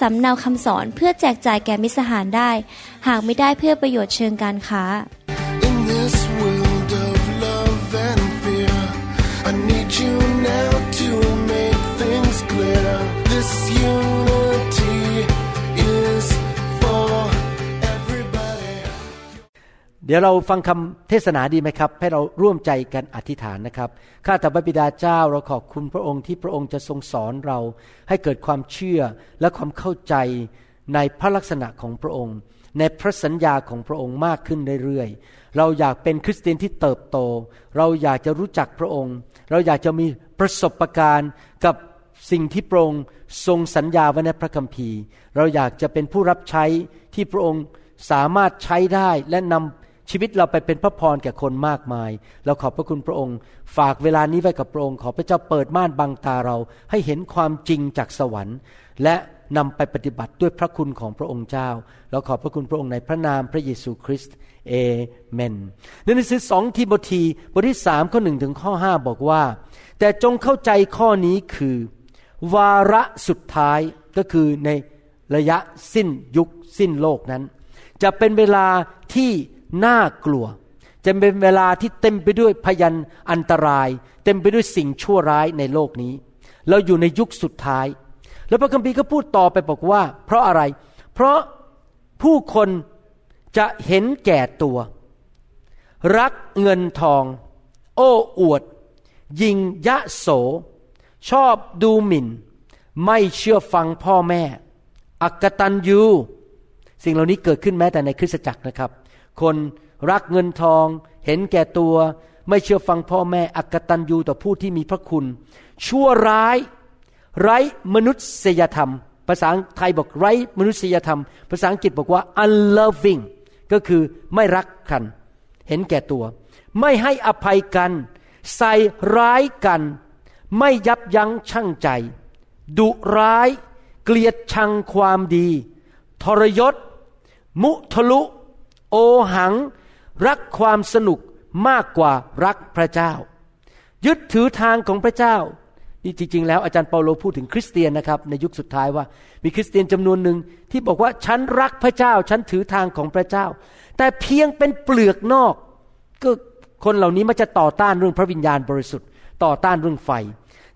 สำเนาคำสอนเพื่อแจกจ่ายแก่มิตรสหายได้ หากไม่ได้เพื่อประโยชน์เชิงการค้า In this world ดี๋ยวเราฟังคำเทศนาดีไหมครับ ให้เราร่วมใจกันอธิษฐานนะครับ ข้าแต่พระบิดาเจ้าเราขอบคุณพระองค์ที่พระองค์จะทรงสอนเรา ให้เกิดความเชื่อและความเข้าใจในพระลักษณะของพระองค์ ในพระสัญญาของพระองค์มากขึ้นเรื่อยๆ เราอยากเป็นคริสเตียนที่เติบโต เราอยากจะรู้จักพระองค์ เราอยากจะมีประสบการณ์กับสิ่งที่พระองค์ทรงสัญญาไว้ในพระคัมภีร์ เราอยากจะเป็นผู้รับใช้ที่พระองค์สามารถใช้ได้และนำ ชีวิตเราไปเป็นพระพรแก่คนมากมาย เราขอบพระคุณพระองค์ ฝากเวลานี้ไว้กับพระองค์ ขอพระเจ้าเปิดม่านบังตาเรา ให้เห็นความจริงจากสวรรค์ และนำไปปฏิบัติด้วยพระคุณของพระองค์เจ้า เราขอบพระคุณพระองค์ในพระนามพระเยซูคริสต์เอเมนในหนังสือสองทิโมธีบทที่สามข้อหนึ่งถึงข้อห้าบอกว่า แต่จงเข้าใจข้อนี้คือ วาระสุดท้ายก็คือในระยะสิ้นยุคสิ้นโลกนั้น จะเป็นเวลาที่ น่ากลัว จะเป็นเวลาที่เต็มไปด้วยพยันอันตราย เต็มไปด้วยสิ่งชั่วร้ายในโลกนี้ เราอยู่ในยุคสุดท้าย แล้วพระคัมภีร์ก็พูดต่อไปบอกว่า เพราะอะไร เพราะผู้คนจะเห็นแก่ตัว รักเงินทอง โอ้อวด ยิงยะโส ชอบดูหมิ่น ไม่เชื่อฟังพ่อแม่ อักตันยูสิ่งเหล่านี้เกิดขึ้นแม้แต่ในคริสตจักรนะครับ คนรักเงินทอง เห็นแก่ตัว ไม่เชื่อฟังพ่อแม่อักตันยูต่อผู้ที่มีพระคุณ ชั่วร้าย ไร้มนุษยธรรม ภาษาไทยบอกไร้มนุษยธรรม ภาษาอังกฤษบอกว่า unloving ก็คือไม่รักกัน เห็นแก่ตัว ไม่ให้อภัยกัน ใส่ร้ายกัน ไม่ยับยั้งชั่งใจ ดุร้าย เกลียดชังความดี ทรยศ มุทะลุ โอหัง รักความสนุกมากกว่ารักพระเจ้า ยึดถือทางของพระเจ้านี่จริง ๆ แล้วอาจารย์เปาโลพูดถึงคริสเตียนนะครับ ในยุคสุดท้ายว่า มีคริสเตียนจำนวนหนึ่งที่บอกว่าฉันรักพระเจ้า ฉันถือทางของพระเจ้า แต่เพียงเป็นเปลือกนอก ก็คนเหล่านี้มันจะต่อต้านเรื่องพระวิญญาณบริสุทธิ์ ต่อต้านเรื่องไฟ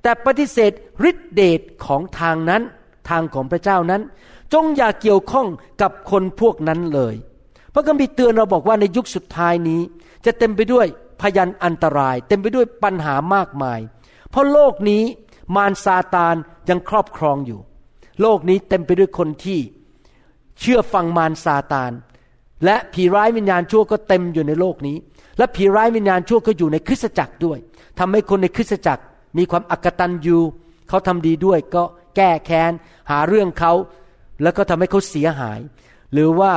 แต่ปฏิเสธฤทธิเดชของทางนั้นทางของพระเจ้านั้น จงอย่าเกี่ยวข้องกับคนพวกนั้นเลย พระคัมภีร์เตือนเราบอกว่าในยุคสุดท้ายนี้ จะเต็มไปด้วยพยันอันตราย เต็มไปด้วยปัญหามากมาย เพราะโลกนี้มารซาตานยังครอบครองอยู่ โลกนี้เต็มไปด้วยคนที่เชื่อฟังมารซาตาน และผีร้ายวิญญาณชั่วก็เต็มอยู่ในโลกนี้ และผีร้ายวิญญาณชั่วก็อยู่ในคริสตจักรด้วยทำให้คนในคริสตจักรมีความอักตันยูเขาทำดีด้วยก็แก้แค้นหาเรื่องเขา แล้วก็ทำให้เขาเสียหาย หรือว่า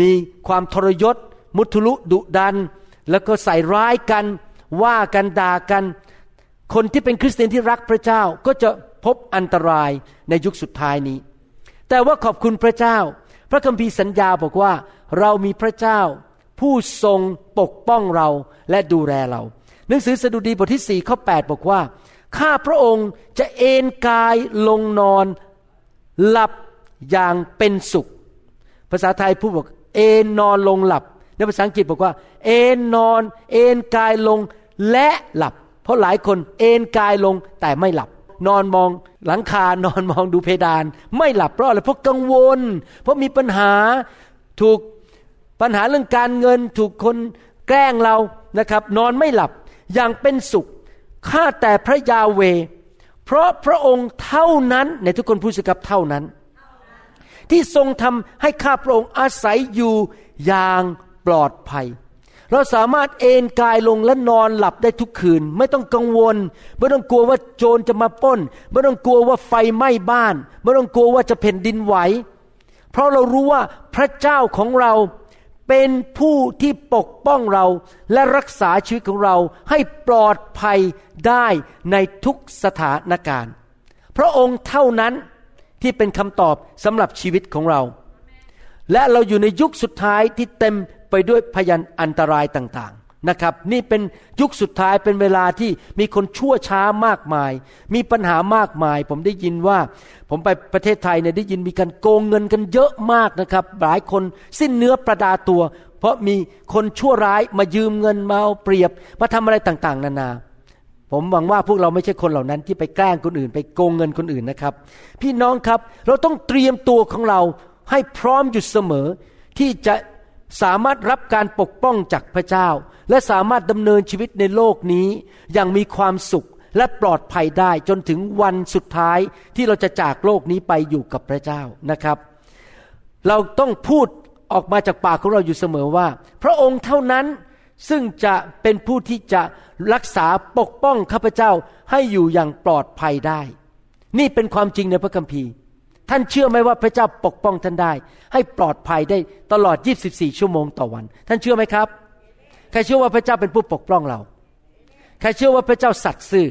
มีความทรยศ มุทุลุดุดัน แล้วก็ใส่ร้ายกัน ว่ากันด่ากัน คนที่เป็นคริสเตียนที่รักพระเจ้าก็จะพบอันตรายในยุคสุดท้ายนี้ แต่ว่าขอบคุณพระเจ้า พระคัมภีร์สัญญาบอกว่าเรามีพระเจ้า ผู้ทรงปกป้องเราและดูแลเรา หนังสือสดุดีบทที่4ข้อ8บอกว่าข้าพระองค์จะเอนกายลงนอน หลับอย่างเป็นสุข ภาษาไทยพูดบอก เอนนอนลงหลับ ในภาษาอังกฤษบอกว่า เอนนอน เอนกายลงและหลับ เพราะหลายคนเอนกายลงแต่ไม่หลับ นอนมองหลังคานอนมองดูเพดาน ไม่หลับเพราะอะไรเพราะกังวล เพราะมีปัญหาถูกปัญหาเรื่องการเงินถูกคนแกล้งเรานะครับ นอนไม่หลับอย่างเป็นสุขข้าแต่พระยาเว เพราะพระองค์เท่านั้นในทุกคนพูดสิครับเท่านั้น ที่ทรงทำให้ข้าพระองค์อาศัยอยู่อย่างปลอดภัย เราสามารถเอนกายลงและนอนหลับได้ทุกคืน ไม่ต้องกังวล ไม่ต้องกลัวว่าโจรจะมาป้น ไม่ต้องกลัวว่าไฟไหม้บ้าน ไม่ต้องกลัวว่าจะแผ่นดินไหว เพราะเรารู้ว่าพระเจ้าของเราเป็นผู้ที่ปกป้องเราและรักษาชีวิตของเราให้ปลอดภัยได้ในทุกสถานการณ์ พระองค์เท่านั้น ที่เป็นคำตอบสำหรับชีวิตของเรา และเราอยู่ในยุคสุดท้ายที่เต็มไปด้วยพยันอันตรายต่างๆนะครับ นี่เป็นยุคสุดท้ายเป็นเวลาที่มีคนชั่วช้ามากมาย มีปัญหามากมาย ผมได้ยินว่า ผมไปประเทศไทยเนี่ยได้ยินมีการโกงเงินกันเยอะมากนะครับ หลายคนสิ้นเนื้อประดาตัว เพราะมีคนชั่วร้ายมายืมเงินมาเอาเปรียบมาทำอะไรต่างๆ นานา ผมหวังว่าพวกเราไม่ใช่คนเหล่านั้นที่ไปแกล้งคนอื่น ไปโกงเงินคนอื่นนะครับ พี่น้องครับเราต้องเตรียมตัวของเราให้พร้อมอยู่เสมอ ที่จะสามารถรับการปกป้องจากพระเจ้า และสามารถดำเนินชีวิตในโลกนี้ อย่างมีความสุขและปลอดภัยได้จนถึงวันสุดท้ายที่เราจะจากโลกนี้ไปอยู่กับพระเจ้านะครับ เราต้องพูดออกมาจากปากของเราอยู่เสมอว่า พระองค์เท่านั้น ซึ่งจะเป็นผู้ที่จะรักษาปกป้องข้าพเจ้าให้อยู่อย่างปลอดภัยได้ นี่เป็นความจริงในพระคัมภีร์ ท่านเชื่อไหมว่าพระเจ้าปกป้องท่านได้ ให้ปลอดภัยได้ตลอด 24 ชั่วโมงต่อวัน ท่านเชื่อไหมครับ ใครเชื่อว่าพระเจ้าเป็นผู้ปกป้องเรา ใครเชื่อว่าพระเจ้าสัตย์ซื่อ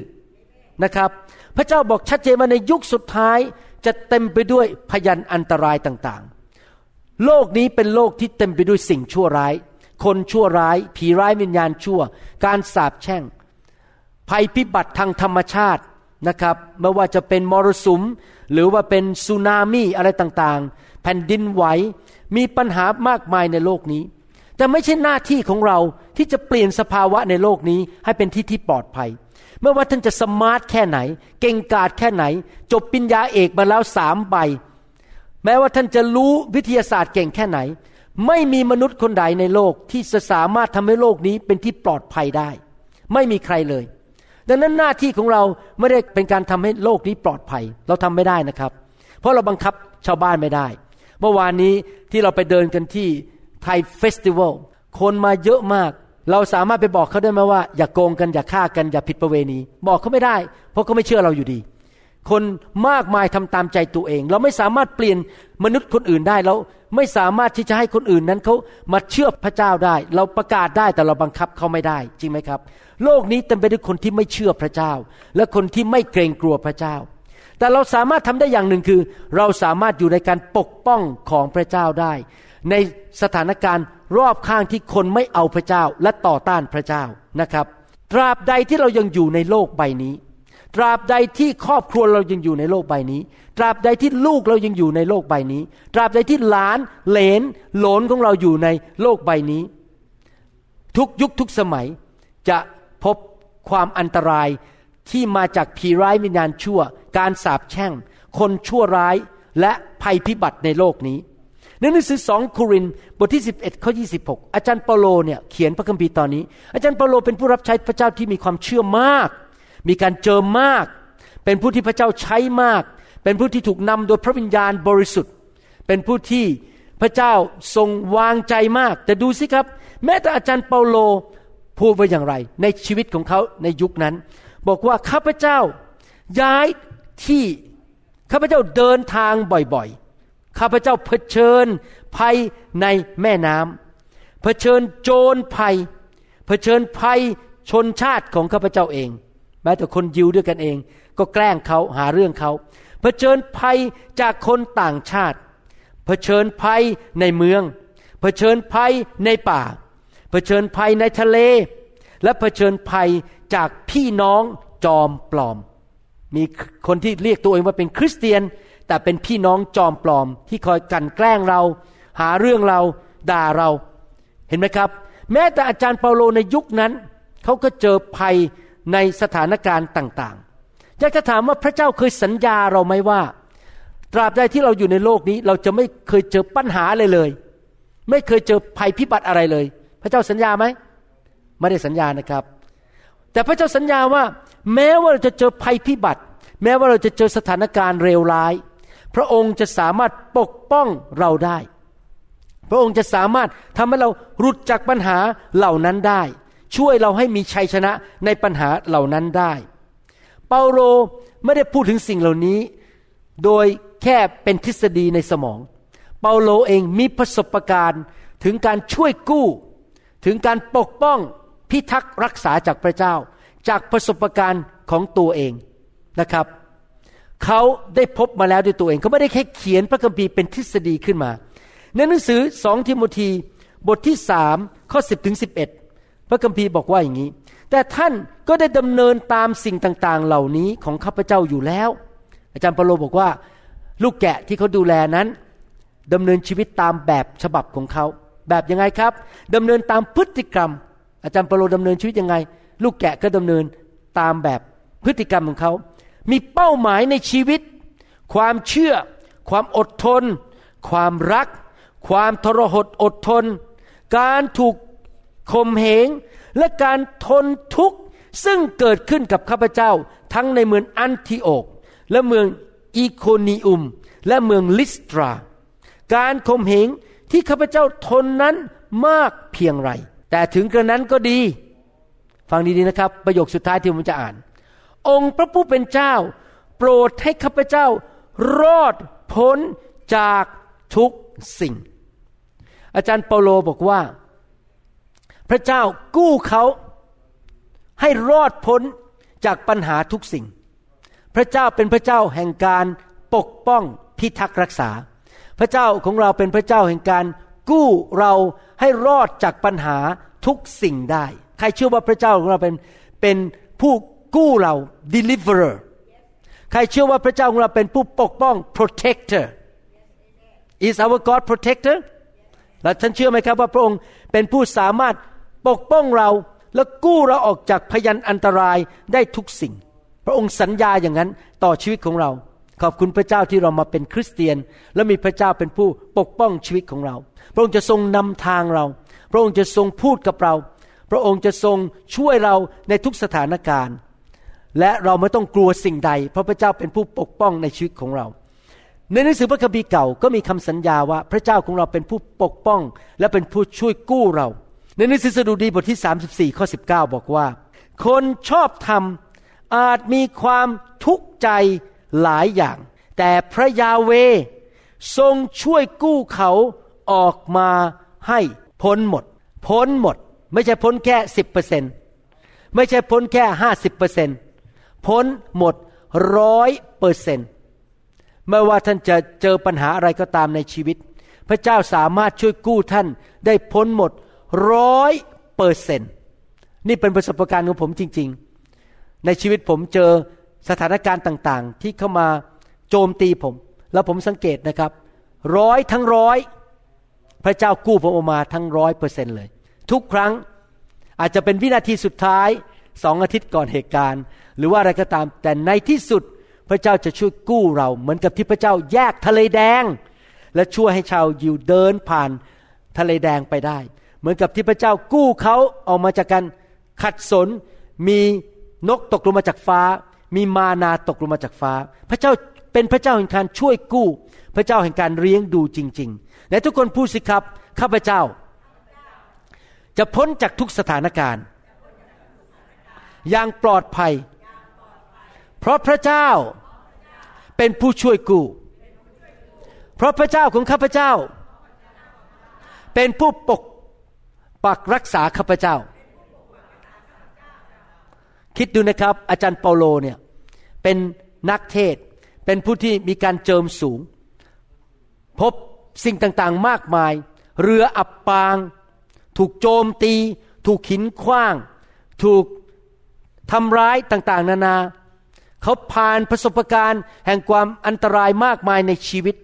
นะครับ พระเจ้าบอกชัดเจนว่าในยุคสุดท้ายจะเต็มไปด้วยพยันอันตรายต่างๆ โลกนี้เป็นโลกที่เต็มไปด้วยสิ่งชั่วร้าย คนชั่วร้าย ผีร้ายวิญญาณชั่ว การสาปแช่ง ภัยพิบัติทางธรรมชาตินะครับไม่ว่าจะเป็นมรสุม หรือว่าเป็นสึนามิอะไรต่างๆ แผ่นดินไหวมีปัญหามากมายในโลกนี้ แต่ไม่ใช่หน้าที่ของเราที่จะเปลี่ยนสภาวะในโลกนี้ให้เป็นที่ที่ปลอดภัยไม่ว่าท่านจะสมาร์ทแค่ไหน เก่งกาจแค่ไหน จบปริญญาเอกมาแล้วสามใบ แม้ว่าท่านจะรู้วิทยาศาสตร์เก่งแค่ไหน ไม่มีมนุษย์คนใดในโลกที่จะสามารถทำให้โลกนี้เป็นที่ปลอดภัยได้ ไม่มีใครเลย ดังนั้นหน้าที่ของเราไม่ได้เป็นการทำให้โลกนี้ปลอดภัย เราทำไม่ได้นะครับ เพราะเราบังคับชาวบ้านไม่ได้ เมื่อวานนี้ที่เราไปเดินกันที่ไทยเฟสติวัลคนมาเยอะมาก เราสามารถไปบอกเขาได้ไหมว่า อย่ากโกงกันอย่าฆ่ากันอย่าผิดประเวณี บอกเขาไม่ได้ เพราะเขาไม่เชื่อเราอยู่ดี คนมากมายทำตามใจตัวเอง เราไม่สามารถเปลี่ยนมนุษย์คนอื่นได้เรา ไม่สามารถที่จะให้คนอื่นนั้นเขามาเชื่อพระเจ้าได้ เราประกาศได้แต่เราบังคับเขาไม่ได้ จริงไหมครับ โลกนี้เต็มไปด้วยคนที่ไม่เชื่อพระเจ้า และคนที่ไม่เกรงกลัวพระเจ้า แต่เราสามารถทำได้อย่างหนึ่งคือ เราสามารถอยู่ในการปกป้องของพระเจ้าได้ ในสถานการณ์รอบข้างที่คนไม่เอาพระเจ้าและต่อต้านพระเจ้านะครับ ตราบใดที่เรายังอยู่ในโลกใบนี้ ตราบใดที่ครอบครัวเรายังอยู่ในโลกใบนี้ ตราบใดที่ลูกเรายังอยู่ในโลกใบนี้ ตราบใดที่หลานเหลนหลนของเราอยู่ในโลกใบนี้ ทุกยุคทุกสมัยจะพบความอันตรายที่มาจากผีร้ายวิญญาณชั่ว การสาปแช่ง คนชั่วร้ายและภัยพิบัติในโลกนี้ในหนังสือสองโครินบทที่ 11ข้อ26 อาจารย์เปาโลเนี่ยเขียนพระคัมภีร์ตอนนี้ อาจารย์เปาโลเป็นผู้รับใช้พระเจ้าที่มีความเชื่อมาก มีการเจอมาก เป็นผู้ที่พระเจ้าใช้มาก เป็นผู้ที่ถูกนำโดยพระวิญญาณบริสุทธิ์ เป็นผู้ที่พระเจ้าทรงวางใจมาก แต่ดูสิครับ แม้แต่อาจารย์เปาโลพูดไว้อย่างไร ในชีวิตของเขาในยุคนั้น บอกว่าข้าพเจ้าย้ายที่ข้าพเจ้าเดินทางบ่อยๆ ข้าพเจ้าเผชิญภัยในแม่น้ำเผชิญโจรภัย เผชิญภัยชนชาติของข้าพเจ้าเอง แม้แต่คนยิวด้วยกันเอง ก็แกล้งเขาหาเรื่องเขาเผชิญภัยจากคนต่างชาติเผชิญภัยในเมืองเผชิญภัยในป่าเผชิญภัยในทะเล และเผชิญภัยจากพี่น้องจอมปลอม มีคนที่เรียกตัวเองว่าเป็นคริสเตียน แต่เป็นพี่น้องจอมปลอม ที่คอยกันแกล้งเรา หาเรื่องเราด่าเรา เห็นไหมครับ แม้แต่อาจารย์เปาโลในยุคนั้น เขาก็เจอภัย ในสถานการณ์ต่างๆ อยากจะถามว่าพระเจ้าเคยสัญญาเราไหมว่า ตราบใดที่เราอยู่ในโลกนี้เราจะไม่เคยเจอปัญหาเลยเลย ไม่เคยเจอภัยพิบัติอะไรเลย พระเจ้าสัญญาไหมไม่ได้สัญญานะครับ แต่พระเจ้าสัญญาว่า แม้ว่าเราจะเจอภัยพิบัติ แม้ว่าเราจะเจอสถานการณ์เลวร้าย พระองค์จะสามารถปกป้องเราได้ พระองค์จะสามารถทำให้เราหลุดจากปัญหาเหล่านั้นได้ ช่วยเราให้มีชัยชนะในปัญหาเหล่านั้นได้ เปาโลไม่ได้พูดถึงสิ่งเหล่านี้ โดยแค่เป็นทฤษฎีในสมอง เปาโลเองมีประสบการณ์ถึงการช่วยกู้ ถึงการปกป้องพิทักษ์รักษาจากพระเจ้า จากประสบการณ์ของตัวเองนะครับเขาได้พบมาแล้วด้วยตัวเองเขาไม่ได้แค่เขียนพระคัมภีร์เป็นทฤษฎีขึ้นมา ในหนังสือสองทิโมธีบทที่สามข้อสิบถึงสิบเอ็ด พระคัมภีร์บอกว่าอย่างนี้ แต่ท่านก็ได้ดำเนินตามสิ่งต่างๆ เหล่านี้ของข้าพเจ้าอยู่แล้ว อาจารย์เปโลบอกว่าลูกแกะที่เขาดูแลนั้นดำเนินชีวิตตามแบบฉบับของเขา แบบยังไงครับดำเนินตามพฤติกรรม อาจารย์เปโลดำเนินชีวิตยังไง ลูกแกะก็ดำเนินตามแบบพฤติกรรมของเขา มีเป้าหมายในชีวิต ความเชื่อ ความอดทน ความรัก ความทรหดอดทน การถูก ข่มเหงและการทนทุกข์ซึ่งเกิดขึ้นกับข้าพเจ้าทั้งในเมืองอันทิโอก และเมืองอีโคนีอุม และเมืองลิสตรา การข่มเหงที่ข้าพเจ้าทนนั้นมากเพียงไร แต่ถึงกระนั้นก็ดี ฟังดีๆนะครับ ประโยคสุดท้ายที่ผมจะอ่าน องค์พระผู้เป็นเจ้า โปรดให้ข้าพเจ้ารอดพ้นจากทุกสิ่ง อาจารย์เปาโลบอกว่า พระเจ้ากู้เขาให้รอดพ้นจากปัญหาทุกสิ่ง พระเจ้าเป็นพระเจ้าแห่งการปกป้องพิทักษ์รักษา พระเจ้าของเราเป็นพระเจ้าแห่งการกู้เราให้รอดจากปัญหาทุกสิ่งได้ ใครเชื่อว่าพระเจ้าของเราเป็นเป็นผู้กู้เรา deliverer ใครเชื่อว่าพระเจ้าของเราเป็นผู้ปกป้อง protector is our God protector และท่านเชื่อไหมครับว่าพระองค์เป็นผู้สามารถ ปกป้องเราและกู้เราออกจากพยันอันตรายได้ทุกสิ่ง พระองค์สัญญาอย่างนั้นต่อชีวิตของเรา ขอบคุณพระเจ้าที่เรามาเป็นคริสเตียน และมีพระเจ้าเป็นผู้ปกป้องชีวิตของเรา พระองค์จะทรงนำทางเรา พระองค์จะทรงพูดกับเรา พระองค์จะทรงช่วยเราในทุกสถานการณ์ และเราไม่ต้องกลัวสิ่งใด เพราะพระเจ้าเป็นผู้ปกป้องในชีวิตของเราในหนังสือพระคัมภีร์เก่าก็มีคำสัญญาว่าพระเจ้าของเราเป็นผู้ปกป้อง และเป็นผู้ช่วยกู้เรา ในหนังสือสดุดีบทที่ 34ข้อ19 บอกว่า คนชอบธรรมอาจมีความทุกข์ใจหลายอย่าง แต่พระยาเวทรงช่วยกู้เขาออกมาให้พ้นหมด พ้นหมด ไม่ใช่พ้นแค่สิบเปอร์เซ็นไม่ใช่พ้นแค่ห้าสิบเปอร์เซ็นพ้นหมดร้อยเปอร์เซ็นไม่ว่าท่านจะเจอปัญหาอะไรก็ตามในชีวิต พระเจ้าสามารถช่วยกู้ท่านได้พ้นหมด ร้อยเปอร์เซ็นนี่เป็นประสบการณ์ของผมจริง ๆ ในชีวิตผมเจอสถานการณ์ต่างๆ ที่เข้ามาโจมตีผม แล้วผมสังเกตนะครับ ร้อยทั้งร้อยพระเจ้ากู้ผมออกมาทั้งร้อยเปอร์เซ็นเลย ทุกครั้งอาจจะเป็นวินาทีสุดท้ายสองอาทิตย์ก่อนเหตุการณ์ หรือว่าอะไรก็ตามแต่ในที่สุดพระเจ้าจะช่วยกู้เราเหมือนกับที่พระเจ้าแยกทะเลแดง และช่วยให้ชาวยิวเดินผ่านทะเลแดงไปได้ มือนกับที่พระเจ้ากู้เขาออกมาจากการขัดสน มีนกตกลงมาจากฟ้า มีมานาตกลงมาจากฟ้า พระเจ้าเป็นพระเจ้าแห่งการช่วยกู้ พระเจ้าแห่งการเลี้ยงดูจริงๆและทุกคนพูดสิครับข้าพเจ้า จะพ้นจากทุกสถานการณ์ อย่างปลอดภัย เพราะพระเจ้าเป็นผู้ช่วยกู้ เพราะพระเจ้าของข้าพเจ้า เป็นผู้ปก ปักรักษาข้าพเจ้า คิดดูนะครับ อาจารย์เปาโลเนี่ยเป็นนักเทศเป็นผู้ที่มีการเจิมสูง พบสิ่งต่างๆมากมาย เรืออับปาง ถูกโจมตี ถูกหินคว้าง ถูกทำร้ายต่างๆ นานา เขาผ่านประสบการณ์แห่งความอันตรายมากมายในชีวิต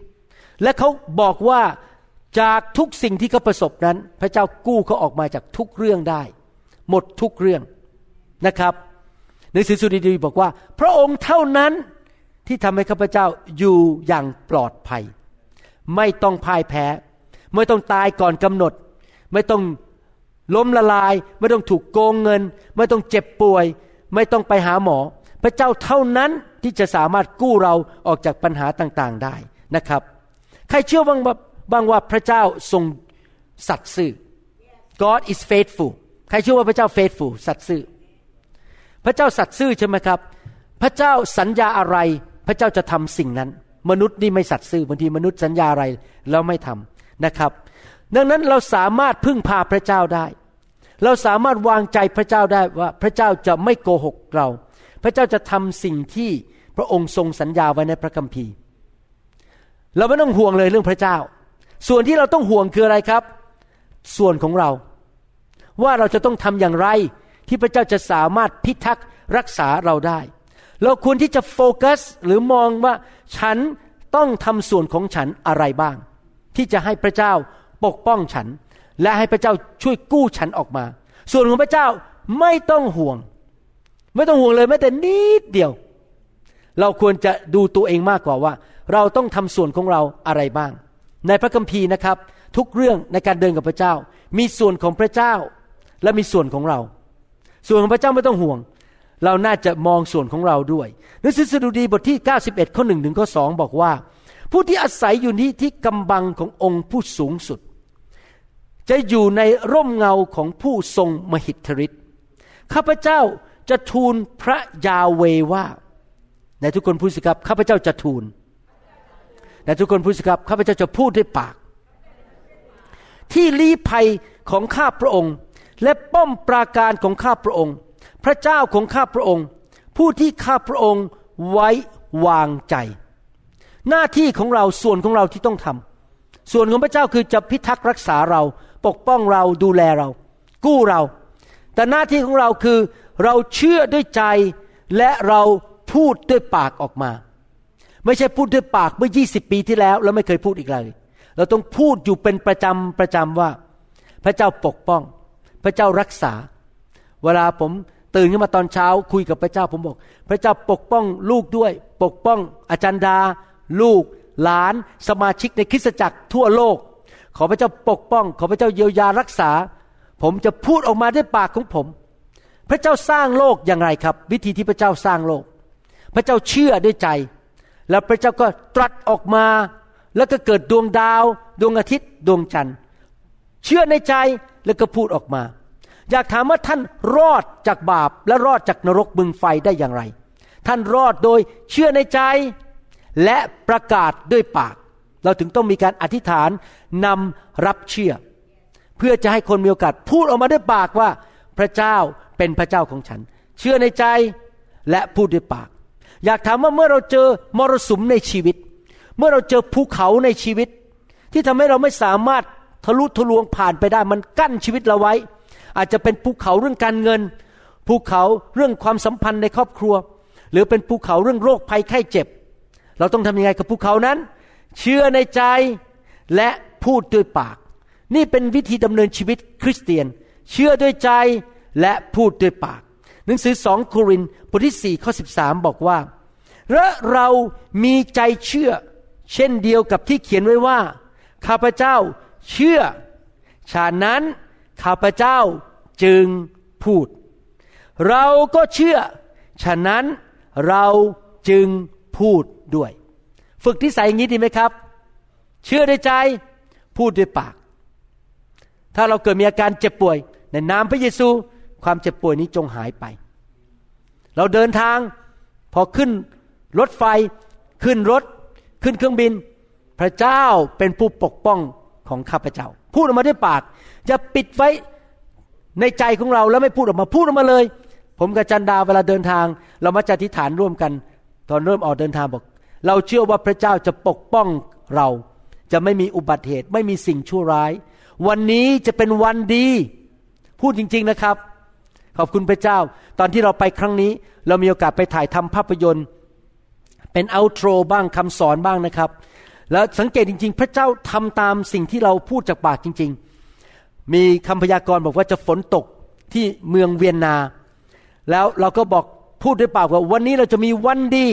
และเขาบอกว่า จากทุกสิ่งที่เขาประสบนั้น พระเจ้ากู้เขาออกมาจากทุกเรื่องได้ หมดทุกเรื่องนะครับในสือสุดีบอกว่า พระองค์เท่านั้นที่ทำให้ข้าพเจ้าอยู่อย่างปลอดภัย ไม่ต้องพ่ายแพ้ ไม่ต้องตายก่อนกำหนด ไม่ต้องล้มละลาย ไม่ต้องถูกโกงเงิน ไม่ต้องเจ็บป่วย ไม่ต้องไปหาหมอ พระเจ้าเท่านั้นที่จะสามารถกู้เราออกจากปัญหาต่างๆได้นะครับ ใครเชื่อบ้างว่า บ้างว่าพระเจ้าทรงสัตย์ซื่อ God is faithful ใครเชื่อว่าพระเจ้า faithful สัตย์ซื่อ พระเจ้าสัตย์ซื่อใช่ไหมครับ พระเจ้าสัญญาอะไร พระเจ้าจะทำสิ่งนั้น มนุษย์นี่ไม่สัตย์ซื่อบางทีมนุษย์สัญญาอะไรแล้วไม่ทำนะครับ ดังนั้นเราสามารถพึ่งพาพระเจ้าได้ เราสามารถวางใจพระเจ้าได้ว่าพระเจ้าจะไม่โกหกเรา พระเจ้าจะทำสิ่งที่พระองค์ทรงสัญญาไว้ในพระคัมภีร์ เราไม่ต้องห่วงเลยเรื่องพระเจ้า ส่วนที่เราต้องห่วงคืออะไรครับ ส่วนของเรา ว่าเราจะต้องทำอย่างไรที่พระเจ้าจะสามารถพิทักษ์รักษาเราได้ เราควรที่จะโฟกัสหรือมองว่าฉันต้องทำส่วนของฉันอะไรบ้าง ที่จะให้พระเจ้าปกป้องฉัน และให้พระเจ้าช่วยกู้ฉันออกมา ส่วนของพระเจ้าไม่ต้องห่วง ไม่ต้องห่วงเลยแม้แต่นิดเดียว เราควรจะดูตัวเองมากกว่าว่า เราต้องทำส่วนของเราอะไรบ้าง ในพระคัมภีร์นะครับ ทุกเรื่องในการเดินกับพระเจ้า มีส่วนของพระเจ้า และมีส่วนของเรา ส่วนของพระเจ้าไม่ต้องห่วง เราน่าจะมองส่วนของเราด้วยหนังสือสดุดีบทที่ 91 ข้อหนึ่งถึงข้อสองบอกว่า ผู้ที่อาศัยอยู่นี้ที่กำบังขององค์ผู้สูงสุด จะอยู่ในร่มเงาของผู้ทรงมหิทธิฤทธิ์ข้าพเจ้าจะทูลพระยาเวว่าในทุกคนพูดสิครับข้าพเจ้าจะทูล ในทุกคนพูดสิครับข้าพเจ้าจะพูดด้วยปาก ที่ลี้ภัยของข้าพระองค์ และป้อมปราการของข้าพระองค์ พระเจ้าของข้าพระองค์ ผู้ที่ข้าพระองค์ไว้วางใจ หน้าที่ของเราส่วนของเราที่ต้องทำส่วนของพระเจ้าคือจะพิทักษ์รักษาเราปกป้องเราดูแลเรา กู้เรา แต่หน้าที่ของเราคือเราเชื่อด้วยใจและเราพูดด้วยปากออกมา ไม่ใช่พูดด้วยปากเมื่อ 20 ปีที่แล้ว แล้วไม่เคยพูดอีกเลย เราต้องพูดอยู่เป็นประจำประจำว่า พระเจ้าปกป้อง พระเจ้ารักษา เวลาผมตื่นขึ้นมาตอนเช้าคุยกับพระเจ้าผมบอก พระเจ้าปกป้องลูกด้วย ปกป้องอาจารย์ดา ลูก หลาน สมาชิกในคริสตจักรทั่วโลก ขอพระเจ้าปกป้อง ขอพระเจ้าเยียวยารักษา ผมจะพูดออกมาด้วยปากของผม พระเจ้าสร้างโลกอย่างไรครับ วิธีที่พระเจ้าสร้างโลก พระเจ้าเชื่อด้วยใจ แล้วพระเจ้าก็ตรัสออกมา แล้วก็เกิดดวงดาว ดวงอาทิตย์ ดวงจันทร์ เชื่อในใจแล้วก็พูดออกมา อยากถามว่าท่านรอดจากบาปและรอดจากนรกบึงไฟได้อย่างไร ท่านรอดโดยเชื่อในใจ และประกาศด้วยปาก เราถึงต้องมีการอธิษฐานนำรับเชื่อ เพื่อจะให้คนมีโอกาสพูดออกมาด้วยปากว่า พระเจ้าเป็นพระเจ้าของฉัน เชื่อในใจและพูดด้วยปาก อยากถามว่าเมื่อเราเจอมรสุมในชีวิต เมื่อเราเจอภูเขาในชีวิต ที่ทำให้เราไม่สามารถทะลุทะลวงผ่านไปได้มันกั้นชีวิตเราไว้ อาจจะเป็นภูเขาเรื่องการเงิน ภูเขาเรื่องความสัมพันธ์ในครอบครัว หรือเป็นภูเขาเรื่องโรคภัยไข้เจ็บ เราต้องทำยังไงกับภูเขานั้น เชื่อในใจและพูดด้วยปาก นี่เป็นวิธีดำเนินชีวิตคริสเตียน เชื่อด้วยใจและพูดด้วยปาก หนังสือสองโครินธ์บทที่สี่ข้อสิบสาบอกว่า และเรามีใจเชื่อ เช่นเดียวกับที่เขียนไว้ว่า ข้าพเจ้าเชื่อ ฉะนั้นข้าพเจ้าจึงพูด เราก็เชื่อ ฉะนั้นเราจึงพูดด้วย ฝึกที่ใส่อย่างนี้ดีไหมครับ เชื่อในใจ พูดด้วยปาก ถ้าเราเกิดมีอาการเจ็บป่วย ในนามพระเยซู ความเจ็บป่วยนี้จงหายไป เราเดินทางพอขึ้นรถไฟขึ้นรถขึ้นเครื่องบิน พระเจ้าเป็นผู้ปกป้องของข้าพเจ้า พูดออกมาด้วยปาก อย่าปิดไว้ในใจของเราแล้วไม่พูดออกมาพูดออกมาเลย ผมกับจันดาเวลาเดินทาง เรามาจะอธิษฐานร่วมกัน ตอนเริ่มออกเดินทางบอก เราเชื่อว่าพระเจ้าจะปกป้องเราจะไม่มีอุบัติเหตุ ไม่มีสิ่งชั่วร้าย วันนี้จะเป็นวันดี พูดจริง ๆนะครับ ขอบคุณพระเจ้า ตอนที่เราไปครั้งนี้ เรามีโอกาสไปถ่ายทำภาพยนตร์ เป็นเอาโทรบ้างคำสอนบ้างนะครับ แล้วสังเกตจริง ๆ พระเจ้าทำตามสิ่งที่เราพูดจากปากจริง ๆ มีคำพยากรณ์บอกว่าจะฝนตกที่เมืองเวียนนา แล้วเราก็บอกพูดด้วยปากว่าวันนี้เราจะมีวันดี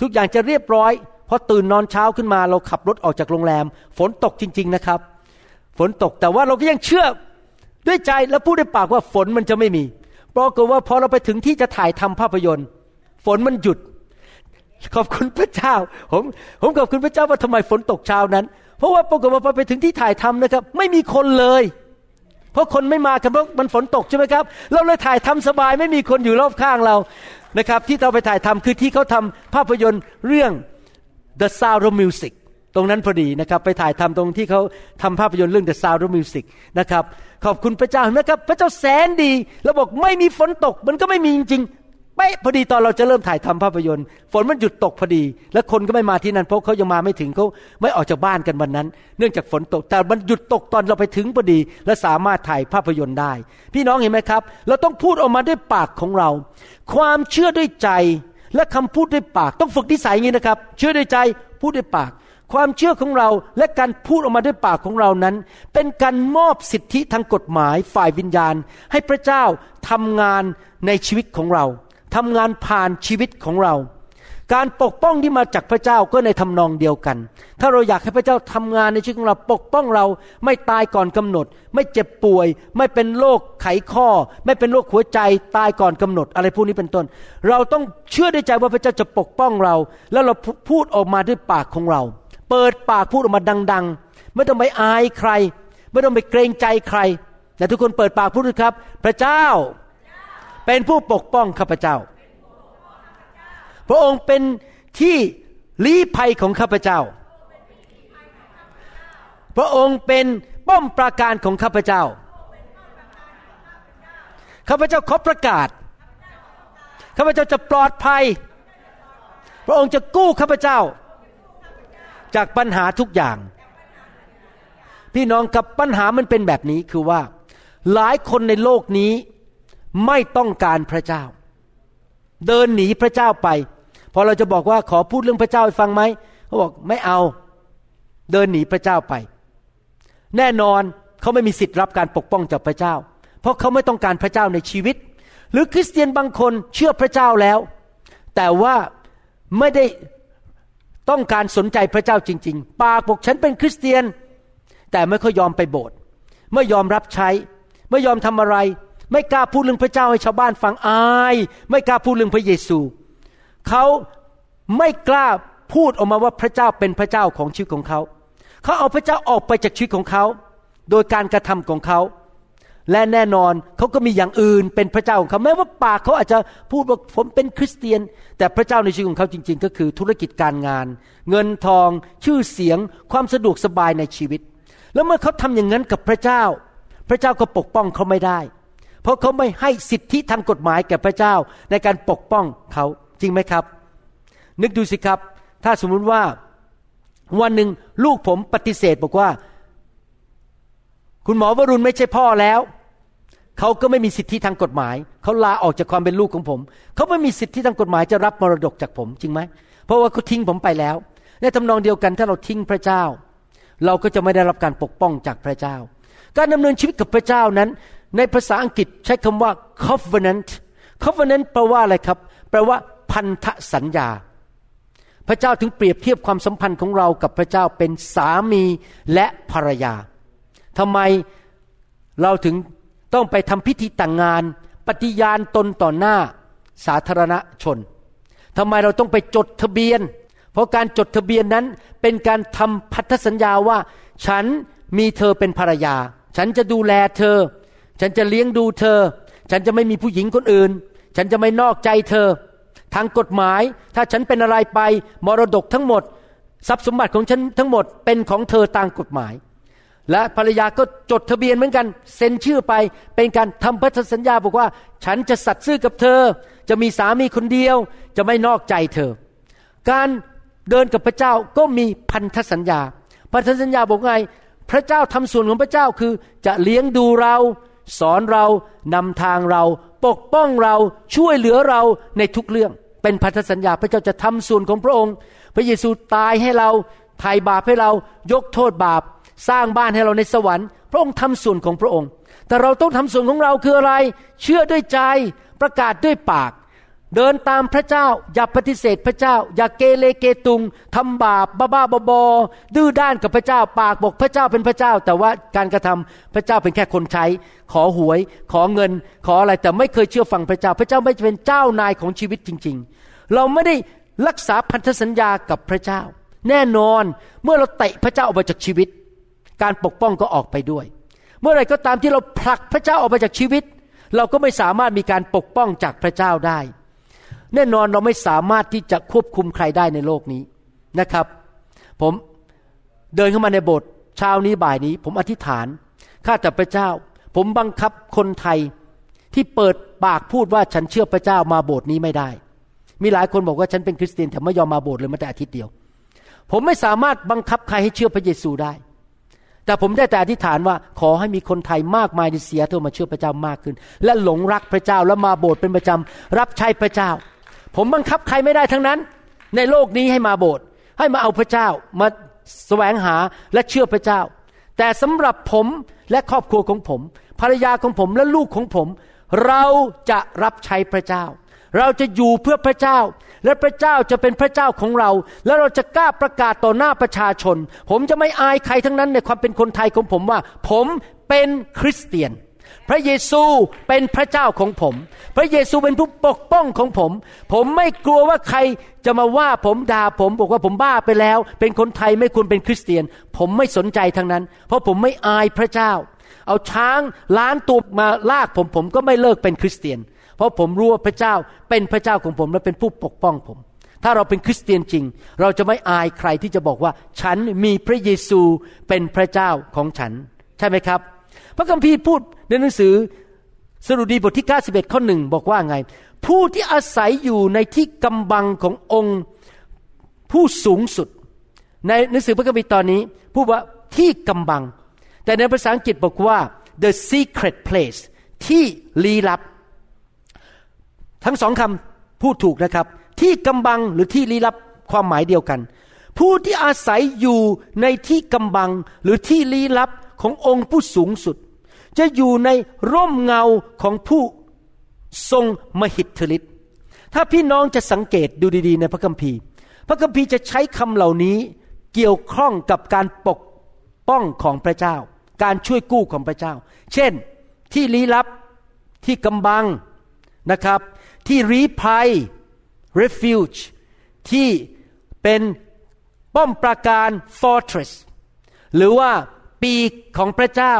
ทุกอย่างจะเรียบร้อยพอตื่นนอนเช้าขึ้นมาเราขับรถออกจากโรงแรม ฝนตกจริง ๆนะครับ ฝนตกแต่ว่าเราก็ยังเชื่อด้วยใจและพูดด้วยปากว่าฝนมันจะไม่มี ปรากฏว่าพอเราไปถึงที่จะถ่ายทำภาพยนตร์ ฝนมันหยุด ขอบคุณพระเจ้า ผมผมขอบคุณพระเจ้าว่าทำไมฝนตกเช้านั้น เพราะว่าปรากฏว่าพอไปถึงที่ถ่ายทำนะครับ ไม่มีคนเลย เพราะคนไม่มากันเพราะมันฝนตกใช่ไหมครับ เราเลยถ่ายทำสบายไม่มีคนอยู่รอบข้างเรานะครับ ที่เราไปถ่ายทำคือที่เขาทำภาพยนตร์เรื่อง The Sound of Music ตรงนั้นพอดีนะครับ ไปถ่ายทำตรงที่เขาทำภาพยนตร์เรื่อง The Sound of Music นะครับ ขอบคุณพระเจ้าเห็นะครับ พระเจ้าแสนดีแล้วบอกไม่มีฝนตก มันก็ไม่มีจริงๆเป๊ะพอดีตอนเราจะเริ่มถ่ายทำภาพยนตร์ ฝนมันหยุดตกพอดี แล้วคนก็ไม่มาที่นั่นเพราะเขายังมาไม่ถึงเขาไม่ออกจากบ้านกันวันนั้น เนื่องจากฝนตก แต่มันหยุดตกตอนเราไปถึงพอดี และสามารถถ่ายภาพยนตร์ได้ พี่น้องเห็นไหมครับ เราต้องพูดออกมาด้วยปากของเรา ความเชื่อด้วยใจและคำพูดด้วยปาก ต้องฝึกนิสัยอย่างนี้นะครับ เชื่อด้วยใจพูดด้วยปาก ความเชื่อของเราและการพูดออกมาด้วยปากของเรานั้น เป็นการมอบสิทธิทางกฎหมายฝ่ายวิญญาณ ให้พระเจ้าทำงานในชีวิตของเราทำงานผ่านชีวิตของเรา การปกป้องที่มาจากพระเจ้าก็ในทำนองเดียวกัน ถ้าเราอยากให้พระเจ้าทำงานในชีวิตของเราปกป้องเราไม่ตายก่อนกำหนด ไม่เจ็บป่วย ไม่เป็นโรคไขข้อ ไม่เป็นโรคหัวใจตายก่อนกำหนด อะไรพวกนี้เป็นต้น เราต้องเชื่อด้ใจว่าพระเจ้าจะปกป้องเรา แล้วเราพูดออกมาด้วยปากของเรา เปิดปากพูดออกมาดัง ๆ ไม่ต้องไปอายใคร ไม่ต้องไปเกรงใจใครแต่ทุกคนเปิดปากพูดด้วยครับ พระเจ้า เป็นผู้ปกป้องข้าพเจ้า พระองค์เป็นที่ลี้ภัยของข้าพเจ้า พระองค์เป็นป้อมปราการของข้าพเจ้า ข้าพเจ้าขอประกาศ ข้าพเจ้าจะปลอดภัย พระองค์จะกู้ข้าพเจ้า จากปัญหาทุกอย่าง พี่น้องกับปัญหามันเป็นแบบนี้คือว่า หลายคนในโลกนี้ไม่ต้องการพระเจ้า เดินหนีพระเจ้าไป พอเราจะบอกว่าขอพูดเรื่องพระเจ้าให้ฟังไหมเขาบอกไม่เอาเดินหนีพระเจ้าไป แน่นอนเขาไม่มีสิทธิ์รับการปกป้องจากพระเจ้า เพราะเขาไม่ต้องการพระเจ้าในชีวิต หรือคริสเตียนบางคนเชื่อพระเจ้าแล้ว แต่ว่าไม่ได้ ต้องการสนใจพระเจ้าจริง ๆ ปากบอกฉันเป็นคริสเตียน แต่ไม่ค่อยยอมไปโบสถ์ไม่ยอมรับใช้ ไม่ยอมทำอะไร ไม่กล้าพูดเรื่องพระเจ้าให้ชาวบ้านฟังอาย ไม่กล้าพูดเรื่องพระเยซู เขาไม่กล้าพูดออกมาว่าพระเจ้าเป็นพระเจ้าของชีวิตของเขา เขาเอาพระเจ้าออกไปจากชีวิตของเขา โดยการกระทำของเขา และแน่นอนเขาก็มีอย่างอื่นเป็นพระเจ้าของเขาแม้ว่าปากเขาอาจจะพูดว่าผมเป็นคริสเตียน แต่พระเจ้าในชีวิตของเขาจริง ๆ ก็คือธุรกิจการงาน เงินทองชื่อเสียง ความสะดวกสบายในชีวิต แล้วเมื่อเขาทำอย่างนั้นกับพระเจ้า พระเจ้าก็ปกป้องเขาไม่ได้ เพราะเขาไม่ให้สิทธิทางกฎหมายแก่พระเจ้าในการปกป้องเขาจริงไหมครับ นึกดูสิครับ ถ้าสมมุติว่าวันหนึ่งลูกผมปฏิเสธบอกว่า คุณหมอวรุณไม่ใช่พ่อแล้ว เขาก็ไม่มีสิทธิทางกฎหมาย เขาลาออกจากความเป็นลูกของผม เขาไม่มีสิทธิทางกฎหมายจะรับมรดกจากผมจริงไหม เพราะว่าเขาทิ้งผมไปแล้ว ในทำนองเดียวกันถ้าเราทิ้งพระเจ้า เราก็จะไม่ได้รับการปกป้องจากพระเจ้า การดำเนินชีวิตกับพระเจ้านั้น ในภาษาอังกฤษใช้คำว่า covenant covenant แปลว่าอะไรครับ แปลว่าพันธสัญญา พระเจ้าถึงเปรียบเทียบความสัมพันธ์ของเรากับพระเจ้าเป็นสามีและภรรยาทำไมเราถึง ต้องไปทำพิธีแต่งงาน ปฏิญาณตนต่อหน้าสาธารณชนทำไมเราต้องไปจดทะเบียน เพราะการจดทะเบียนนั้นเป็นการทำพันธสัญญาว่า ฉันมีเธอเป็นภรรยา ฉันจะดูแลเธอ ฉันจะเลี้ยงดูเธอ ฉันจะไม่มีผู้หญิงคนอื่น ฉันจะไม่นอกใจเธอ ทางกฎหมายถ้าฉันเป็นอะไรไปมรดกทั้งหมด ทรัพย์สมบัติของฉันทั้งหมดเป็นของเธอตามกฎหมาย และภรรยาก็จดทะเบียนเหมือนกัน เซ็นชื่อไปเป็นการทำพันธสัญญาบอกว่า ฉันจะสัตย์ซื่อกับเธอ จะมีสามีคนเดียว จะไม่นอกใจเธอ การเดินกับพระเจ้าก็มีพันธสัญญา พันธสัญญาบอกไง พระเจ้าทำส่วนของพระเจ้าคือ จะเลี้ยงดูเรา สอนเรานำทางเรา ปกป้องเราช่วยเหลือเราในทุกเรื่อง เป็นพันธสัญญาพระเจ้าจะทำส่วนของพระองค์ พระเยซูตายให้เราไถ่บาปให้เรายกโทษบาป สร้างบ้านให้เราในสวรรค์ พระองค์ทำส่วนของพระองค์ แต่เราต้องทำส่วนของเราคืออะไร เชื่อด้วยใจประกาศด้วยปาก เดินตามพระเจ้า อย่าปฏิเสธพระเจ้า อย่าเกเรเกตุงทำบาปบ้าบ้าบอดื้อด้านกับพระเจ้า ปากบอกพระเจ้าเป็นพระเจ้า แต่ว่าการกระทำพระเจ้าเป็นแค่คนใช้ ขอหวย ขอเงิน ขออะไรแต่ไม่เคยเชื่อฟังพระเจ้า พระเจ้าไม่เป็นเจ้านายของชีวิตจริง ๆ เราไม่ได้รักษาพันธสัญญากับพระเจ้า แน่นอนเมื่อเราเตะพระเจ้าออกไปจากชีวิต การปกป้องก็ออกไปด้วย เมื่อไรก็ตามที่เราผลักพระเจ้าออกไปจากชีวิต เราก็ไม่สามารถมีการปกป้องจากพระเจ้าได้ แน่นอนเราไม่สามารถที่จะควบคุมใครได้ในโลกนี้นะครับ ผมเดินเข้ามาในโบสถ์เช้านี้บ่ายนี้ ผมอธิษฐานข้าแต่พระเจ้า ผมบังคับคนไทยที่เปิดปากพูดว่าฉันเชื่อพระเจ้ามาโบสถ์นี้ไม่ได้ มีหลายคนบอกว่าฉันเป็นคริสเตียนแต่ไม่ยอมมาโบสถ์เลยแม้แต่อาทิตย์เดียว ผมไม่สามารถบังคับใครให้เชื่อพระเยซูได้ แต่ผมได้แต่อธิษฐานว่าขอให้มีคนไทยมากมายในเสียเทมาเชื่อพระเจ้ามากขึ้น และหลงรักพระเจ้าแล้วมาโบสถ์เป็นประจำรับใช้พระเจ้า ผมบังคับใครไม่ได้ทั้งนั้น ในโลกนี้ให้มาโบสถ์ให้มาเอาพระเจ้ามาแสวงหาและเชื่อพระเจ้า แต่สำหรับผมและครอบครัวของผม ภรรยาของผมและลูกของผม เราจะรับใช้พระเจ้า เราจะอยู่เพื่อพระเจ้า และพระเจ้าจะเป็นพระเจ้าของเรา และเราจะกล้าประกาศต่อหน้าประชาชน ผมจะไม่อายใครทั้งนั้นในความเป็นคนไทยของผมว่า ผมเป็นคริสเตียน พระเยซูเป็นพระเจ้าของผม พระเยซูเป็นผู้ปกป้องของผม ผมไม่กลัวว่าใครจะมาว่าผมด่าผมบอกว่าผมบ้าไปแล้ว เป็นคนไทยไม่ควรเป็นคริสเตียน ผมไม่สนใจทั้งนั้น เพราะผมไม่อายพระเจ้าเอาช้างล้านตัวมาลากผมผมก็ไม่เลิกเป็นคริสเตียน เพราะผมรู้ว่าพระเจ้าเป็นพระเจ้าของผมและเป็นผู้ปกป้องผม ถ้าเราเป็นคริสเตียนจริง เราจะไม่อายใครที่จะบอกว่า ฉันมีพระเยซูเป็นพระเจ้าของฉัน ใช่ไหมครับ พระคัมภีร์พูดในหนังสือสรุดีบทที่ 91 ข้อหนึ่งบอกว่าไง ผู้ที่อาศัยอยู่ในที่กำบังขององค์ผู้สูงสุด ในหนังสือพระคัมภีร์ตอนนี้พูดว่าที่กำบัง แต่ในภาษาอังกฤษบอกว่า the secret place ที่ลี้ลับ ทั้งสองคำพูดถูกนะครับ ที่กำบังหรือที่ลี้ลับความหมายเดียวกัน ผู้ที่อาศัยอยู่ในที่กำบังหรือที่ลี้ลับขององค์ผู้สูงสุด จะอยู่ในร่มเงาของผู้ทรงมหิทธิฤทธิ์ถ้าพี่น้องจะสังเกตดูดีๆ ในพระคัมภีร์ พระคัมภีร์จะใช้คำเหล่านี้เกี่ยวข้องกับการปกป้องของพระเจ้า การช่วยกู้ของพระเจ้า เช่น ที่ลี้ลับที่กำบังนะครับ ที่รีภัย refuge ที่เป็นป้อมปราการ fortress หรือว่าปีกของพระเจ้า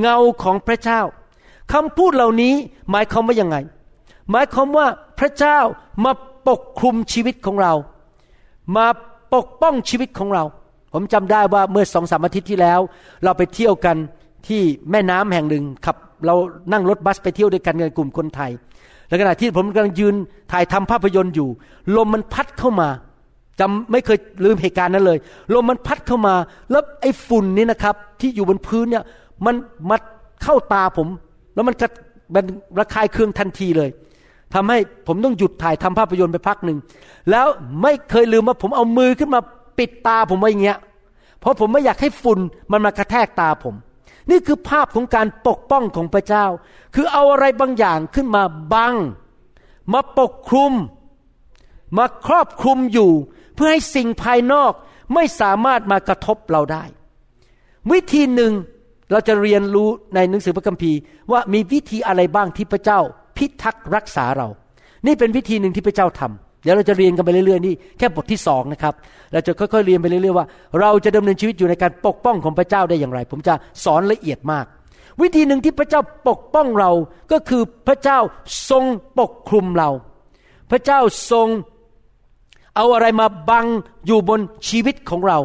เงาของพระเจ้าคำพูดเหล่านี้หมายความว่ายังไง หมายความว่าพระเจ้ามาปกคลุมชีวิตของเรา มาปกป้องชีวิตของเรา ผมจำได้ว่าเมื่อสองสามอาทิตย์ที่แล้ว เราไปเที่ยวกันที่แม่น้ำแห่งหนึ่งขับเรานั่งรถบัสไปเที่ยวด้วยกันในกลุ่มคนไทย และขณะที่ผมกำลังยืนถ่ายทำภาพยนตร์อยู่ ลมมันพัดเข้ามาจำไม่เคยลืมเหตุการณ์นั้นเลย ลมมันพัดเข้ามา แล้วไอ้ฝุ่นนี่นะครับ ที่อยู่บนพื้นเนี่ย มันมาเข้าตาผม แล้วมันกระมันระคายเคืองทันทีเลยทำให้ผมต้องหยุดถ่ายทำภาพยนตร์ไปพักหนึ่ง แล้วไม่เคยลืมว่าผมเอามือขึ้นมาปิดตาผมไว้อย่างเงี้ย เพราะผมไม่อยากให้ฝุ่นมันมากระแทกตาผม นี่คือภาพของการปกป้องของพระเจ้า คือเอาอะไรบางอย่างขึ้นมาบัง มาปกคลุม มาครอบคลุมอยู่ เพื่อให้สิ่งภายนอกไม่สามารถมากระทบเราได้ วิธีหนึ่งเราจะเรียนรู้ในหนังสือพระคัมภีร์ ว่ามีวิธีอะไรบ้างที่พระเจ้า พิทักษ์รักษาเรา นี่เป็นวิธีหนึ่งที่พระเจ้าทำ เดี๋ยวเราจะเรียนกันไปเรื่อยๆนี่แค่บทที่สองนะครับเราจะค่อยๆเรียนไปเรื่อยๆว่า เราจะดำเนินชีวิตอยู่ในการปกป้องของพระเจ้าได้อย่างไร ผมจะสอนละเอียดมาก วิธีหนึ่งที่พระเจ้าปกป้องเราก็คือพระเจ้าทรงปกคลุมเรา พระเจ้าทรงเอาอะไรมาบังอยู่บนชีวิตของเรา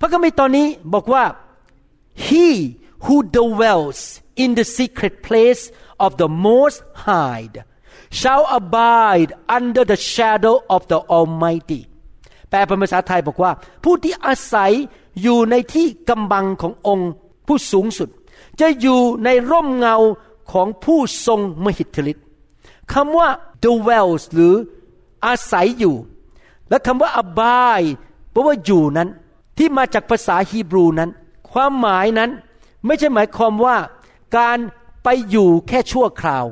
พระคัมภีร์ตอนนี้บอกว่า he who dwells in the secret place of the most high shall abide under the shadow of the Almighty แปลเป็นภาษาไทยบอกว่า ผู้ที่อาศัยอยู่ในที่กำบังขององค์ผู้สูงสุด จะอยู่ในร่มเงาของผู้ทรงมหิทธิฤทธิ์คำว่า dwells หรืออาศัยอยู่ และคำว่า abide แปลว่าอยู่นั้น ที่มาจากภาษาฮีบรูนั้น ความหมายนั้นไม่ใช่หมายความว่าการไปอยู่แค่ชั่วคราว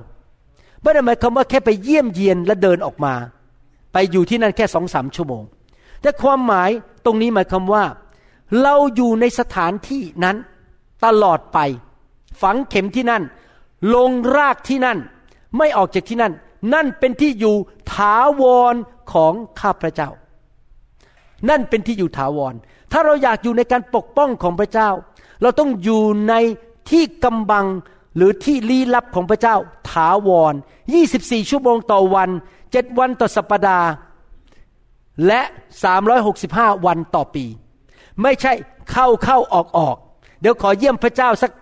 ไม่ได้หมายความว่าแค่ไปเยี่ยมเยียนและเดินออกมา ไปอยู่ที่นั่นแค่สองสามชั่วโมง แต่ความหมายตรงนี้หมายความว่า เราอยู่ในสถานที่นั้นตลอดไป ฝังเข็มที่นั่น ลงรากที่นั่น ไม่ออกจากที่นั่น นั่นเป็นที่อยู่ถาวรของข้าพระเจ้า นั่นเป็นที่อยู่ถาวร ถ้าเราอยากอยู่ในการปกป้องของพระเจ้า เราต้องอยู่ในที่กำบัง หรือที่ลี้ลับของพระเจ้าถาวร 24 ชั่วโมงต่อวัน 7 วันต่อสัปปดาห์ และ 365 วันต่อปี ไม่ใช่เข้าเข้าออกออก เดี๋ยวขอเยี่ยมพระเจ้าสัก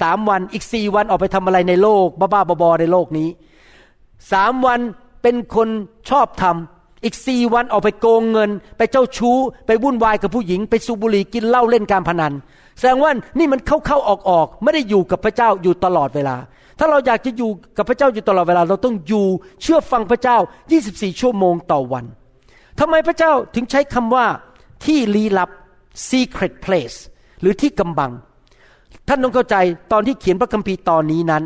สามวันอีกสี่วันออกไปทำอะไรในโลก บ้าๆบอๆในโลกนี้สามวันเป็นคนชอบทำอีกสี่วันออกไปโกงเงิน ไปเจ้าชู้ ไปวุ่นวายกับผู้หญิง ไปสูบบุหรี่กินเหล้าเล่นการพนัน แสดงว่านี่มันเข้าเข้าออกออกไม่ได้อยู่กับพระเจ้าอยู่ตลอดเวลา ถ้าเราอยากจะอยู่กับพระเจ้าอยู่ตลอดเวลา เราต้องอยู่เชื่อฟังพระเจ้า 24 ชั่วโมงต่อวันทำไมพระเจ้าถึงใช้คำว่าที่ลี้ลับ secret place หรือที่กำบัง ท่านต้องเข้าใจตอนที่เขียนพระคัมภีร์ตอนนี้นั้น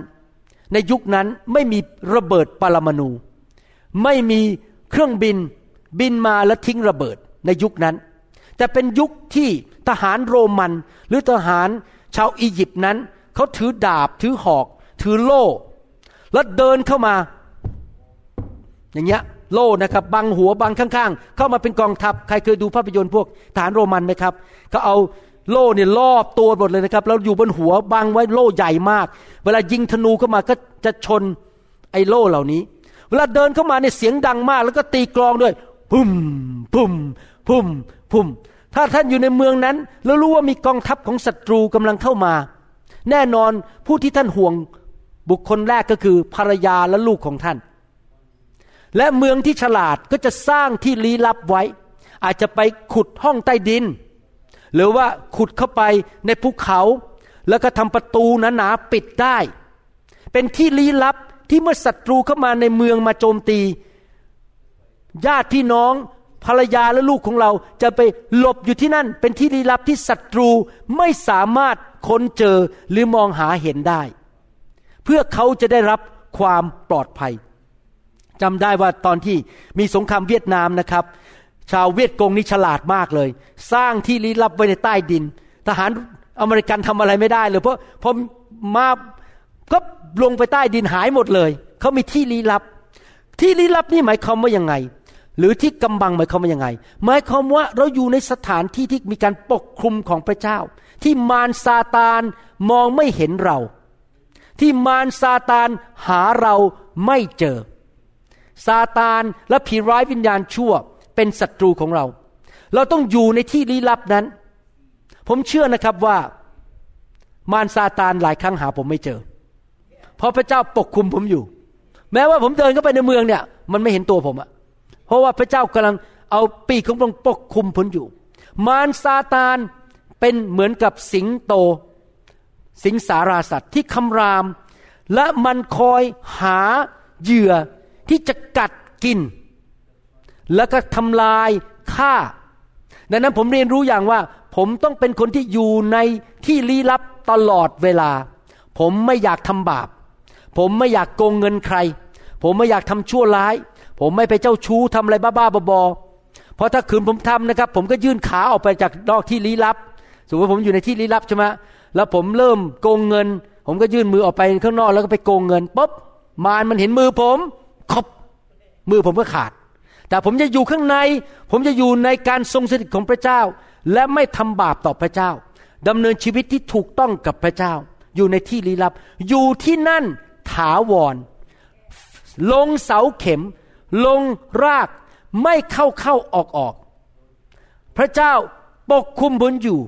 ในยุคนั้นไม่มีระเบิดปรมาณูไม่มีเครื่องบินบินมาแล้วทิ้งระเบิดในยุคนั้น แต่เป็นยุคที่ทหารโรมัน หรือทหารชาวอียิปต์นั้น เขาถือดาบถือหอก ถือโล่ แล้วเดินเข้ามา อย่างเงี้ยโล่นะครับบังหัวบังข้างๆ เข้ามาเป็นกองทัพ ใครเคยดูภาพยนตร์พวกทหารโรมันไหมครับเขาเอาโล่เนี่ยรอบตัวหมดเลยนะครับแล้วอยู่บนหัวบังไว้โล่ใหญ่มาก เวลายิงธนูเข้ามาก็จะชนไอ้โล่เหล่านี้ เวลาเดินเข้ามาเนี่ยเสียงดังมาก แล้วก็ตีกลองด้วย พุ่มพุ่มพุ่มพุ่ม ถ้าท่านอยู่ในเมืองนั้น แล้วรู้ว่ามีกองทัพของศัตรูกำลังเข้ามา แน่นอนผู้ที่ท่านห่วงบุคคลแรกก็คือภรรยาและลูกของท่าน และเมืองที่ฉลาดก็จะสร้างที่ลี้ลับไว้ อาจจะไปขุดห้องใต้ดิน หรือว่าขุดเข้าไปในภูเขา แล้วก็ทำประตูหนาๆปิดได้ เป็นที่ลี้ลับที่เมื่อศัตรูเข้ามาในเมืองมาโจมตี ญาติพี่น้อง ภรรยาและลูกของเราจะไปหลบอยู่ที่นั่น เป็นที่ลี้ลับที่ศัตรูไม่สามารถค้นเจอหรือมองหาเห็นได้ เพื่อเขาจะได้รับความปลอดภัยจำได้ว่าตอนที่มีสงครามเวียดนามนะครับ ชาวเวียดกงนี่ฉลาดมากเลย สร้างที่ลี้ลับไว้ในใต้ดิน ทหารอเมริกันทำอะไรไม่ได้เลยเพราะพอมาก็ลงไปใต้ดินหายหมดเลย เขามีที่ลี้ลับ ที่ลี้ลับนี่หมายความว่ายังไง หรือที่กำบังหมายความว่ายังไง หมายความว่าเราอยู่ในสถานที่ที่มีการปกคลุมของพระเจ้า ที่มารซาตานมองไม่เห็นเรา ที่มารซาตานหาเราไม่เจอ ซาตานและผีร้ายวิญญาณชั่วเป็นศัตรูของเรา เราต้องอยู่ในที่ลี้ลับนั้น ผมเชื่อนะครับว่ามารซาตานหลายครั้งหาผมไม่เจอ เพราะพระเจ้าปกคุมผมอยู่ แม้ว่าผมเดินเข้าไปในเมืองเนี่ย มันไม่เห็นตัวผมอะ เพราะว่าพระเจ้ากำลังเอาปีกของพระองค์ปกคุมผมอยู่ มารซาตานเป็นเหมือนกับสิงโต สิงสาราสัตว์ที่คำราม และมันคอยหาเหยื่อที่จะกัดกิน แล้วก็ทำลายฆ่า ดังนั้นผมเรียนรู้อย่างว่า ผมต้องเป็นคนที่อยู่ในที่ลี้ลับตลอดเวลา ผมไม่อยากทำบาป ผมไม่อยากโกงเงินใคร ผมไม่อยากทำชั่วร้าย ผมไม่ไปเจ้าชู้ทำอะไรบ้าๆบอๆเพราะถ้าคืนผมทำนะครับ ผมก็ยื่นขาออกไปจากนอกที่ลี้ลับ สมมติผมอยู่ในที่ลี้ลับใช่ไหมแล้วผมเริ่มโกงเงิน ผมก็ยื่นมือออกไปข้างนอกแล้วก็ไปโกงเงินปุ๊บมารมันเห็นมือผมคบมือผมก็ขาด แต่ผมจะอยู่ข้างใน ผมจะอยู่ในการทรงสถิตของพระเจ้า และไม่ทำบาปต่อพระเจ้าดำเนินชีวิตที่ถูกต้องกับพระเจ้า อยู่ในที่ลี้ลับ อยู่ที่นั่นถาวรลงเสาเข็ม ลงรากไม่เข้าเข้าออกออก พระเจ้าปกคุมบนอยู่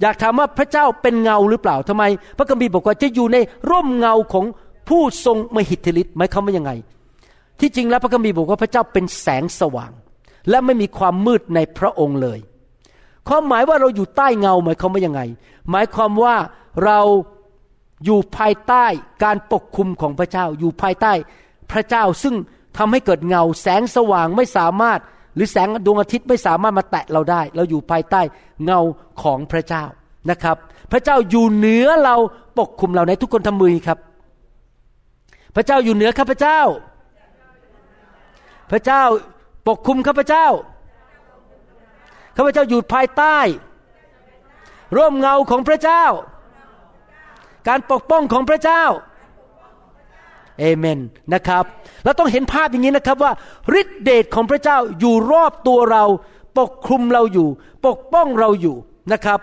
อยากถามว่าพระเจ้าเป็นเงาหรือเปล่าทำไม พระคัมภีร์บอกว่าจะอยู่ในร่มเงาของผู้ทรงมหิทธิฤทธิ์หมายความว่ายังไง ที่จริงแล้วพระคัมภีร์บอกว่าพระเจ้าเป็นแสงสว่าง และไม่มีความมืดในพระองค์เลยความหมายว่าเราอยู่ใต้เงาหมายความว่ายังไง หมายความว่าเราอยู่ภายใต้การปกคุมของพระเจ้า อยู่ภายใต้พระเจ้าซึ่ง ทำให้เกิดเงาแสงสว่างไม่สามารถ หรือแสงดวงอาทิตย์ไม่สามารถมาแตะเราได้ เราอยู่ภายใต้เงาของพระเจ้านะครับ พระเจ้าอยู่เหนือเราปกคุมเราในทุกคนทำมือครับ พระเจ้าอยู่เหนือข้าพเจ้า พระเจ้าปกคุมข้าพเจ้าข้าพเจ้าอยู่ภายใต้ ร่มเงาของพระเจ้า การปกป้องของพระเจ้า เอเมนนะครับ เราต้องเห็นภาพอย่างนี้นะครับว่าฤทธิเดชของพระเจ้าอยู่รอบตัวเรา ปกคลุมเราอยู่ ปกป้องเราอยู่นะครับ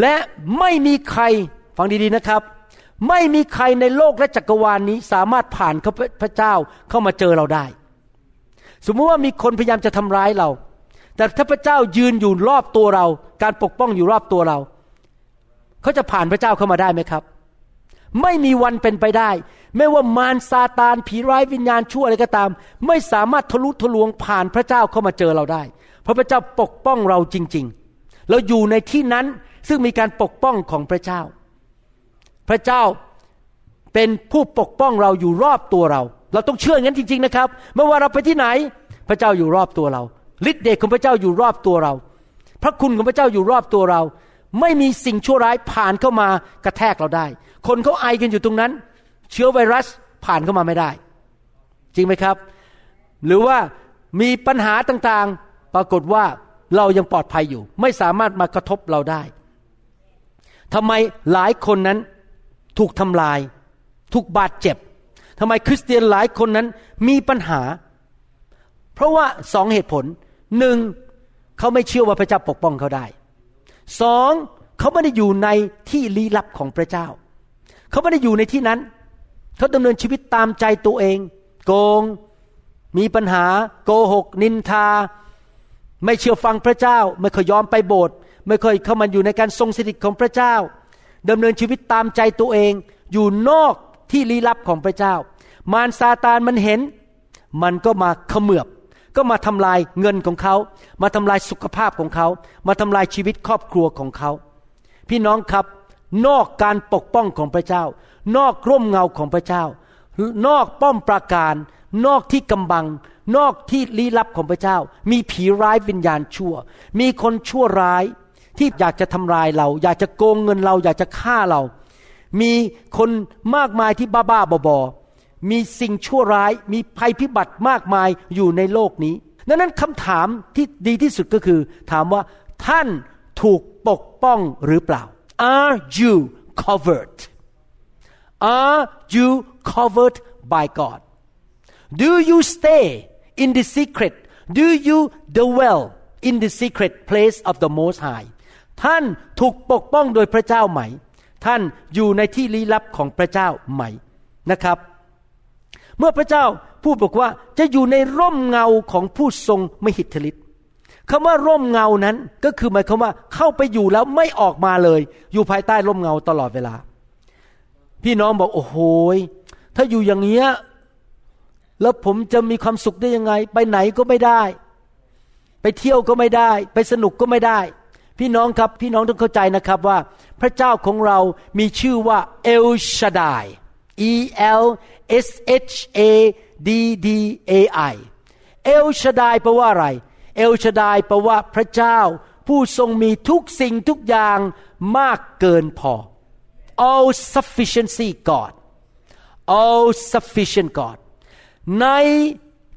และไม่มีใครฟังดีๆนะครับ ไม่มีใครในโลกและจักรวาลนนี้สามารถผ่านพระเจ้าเข้ามาเจอเราได้ สมมติว่ามีคนพยายามจะทำร้ายเรา แต่ถ้าพระเจ้ายืนอยู่รอบตัวเรา การปกป้องอยู่รอบตัวเรา เขาจะผ่านพระเจ้าเข้ามาได้ไหมครับ ไม่มีวันเป็นไปได้ ไม่ว่ามารซาตานผีร้ายวิญญาณชั่วอะไรก็ตาม ไม่สามารถทะลุทะลวงผ่านพระเจ้าเข้ามาเจอเราได้ เพราะพระเจ้าปกป้องเราจริง ๆ เราอยู่ในที่นั้นซึ่งมีการปกป้องของพระเจ้า พระเจ้าเป็นผู้ปกป้องเราอยู่รอบตัวเรา เราต้องเชื่ออย่างนั้นจริง ๆนะครับไม่ว่าเราไปที่ไหน พระเจ้าอยู่รอบตัวเราฤทธิ์เดชของพระเจ้าอยู่รอบตัวเรา พระคุณของพระเจ้าอยู่รอบตัวเรา ไม่มีสิ่งชั่วร้ายผ่านเข้ามากระแทกเราได้ คนเขาไอกันอยู่ตรงนั้น เชื้อไวรัสผ่านเข้ามาไม่ได้ จริงไหมครับ หรือว่ามีปัญหาต่างๆ ปรากฏว่าเรายังปลอดภัยอยู่ ไม่สามารถมากระทบเราได้ทำไมหลายคนนั้นถูกทำลาย ถูกบาดเจ็บทำไมคริสเตียนหลายคนนั้นมีปัญหา เพราะว่าสองเหตุผลหนึ่งเขาไม่เชื่อว่าพระเจ้าปกป้องเขาได้สองเขาไม่ได้อยู่ในที่ลี้ลับของพระเจ้า เขาไม่ได้อยู่ในที่นั้น เขาดำเนินชีวิตตามใจตัวเอง โกงมีปัญหา โกหก นินทา ไม่เชื่อฟังพระเจ้า ไม่เคยยอมไปโบสถ์ไม่เคยเข้ามาอยู่ในการทรงสถิตของพระเจ้าดำเนินชีวิตตามใจตัวเอง อยู่นอกที่ลี้ลับของพระเจ้า มารซาตานมันเห็น มันก็มาเขมือบ ก็มาทำลายเงินของเขา มาทำลายสุขภาพของเขา มาทำลายชีวิตครอบครัวของเขา พี่น้องครับ นอกการปกป้องของพระเจ้า นอกร่มเงาของพระเจ้า นอกป้อมปราการ นอกที่กำบัง นอกที่ลี้ลับของพระเจ้า มีผีร้ายวิญญาณชั่ว มีคนชั่วร้ายที่อยากจะทำลายเรา อยากจะโกงเงินเรา อยากจะฆ่าเรา มีคนมากมายที่บ้าๆบอๆมีสิ่งชั่วร้าย มีภัยพิบัติมากมายอยู่ในโลกนี้ดังนั้นคำถามที่ดีที่สุดก็คือ ถามว่าท่านถูกปกป้องหรือเปล่า Are you covered Are you covered by God Do you stay in the secret Do you dwell in the secret place of the Most High ท่านถูกปกป้องโดยพระเจ้าไหม ท่านอยู่ในที่ลี้ลับของพระเจ้าไหมนะครับ เมื่อพระเจ้าพูดบอกว่าจะอยู่ในร่มเงาของผู้ทรงมหิทธิฤทธิ์คำว่าร่มเงานั้นก็คือหมายความว่าเข้าไปอยู่แล้วไม่ออกมาเลย อยู่ภายใต้ร่มเงาตลอดเวลา พี่น้องบอกโอ้โหถ้าอยู่อย่างเงี้ยแล้วผมจะมีความสุขได้ยังไง ไปไหนก็ไม่ได้ ไปเที่ยวก็ไม่ได้ ไปสนุกก็ไม่ได้ พี่น้องครับพี่น้องต้องเข้าใจนะครับว่า พระเจ้าของเรามีชื่อว่าเอลชาดาย E L S H A D D A I เอลชาดายแปลว่าอะไร เอลชาดายแปลว่าพระเจ้า ผู้ทรงมีทุกสิ่งทุกอย่างมากเกินพอ all sufficiency God all sufficient God ใน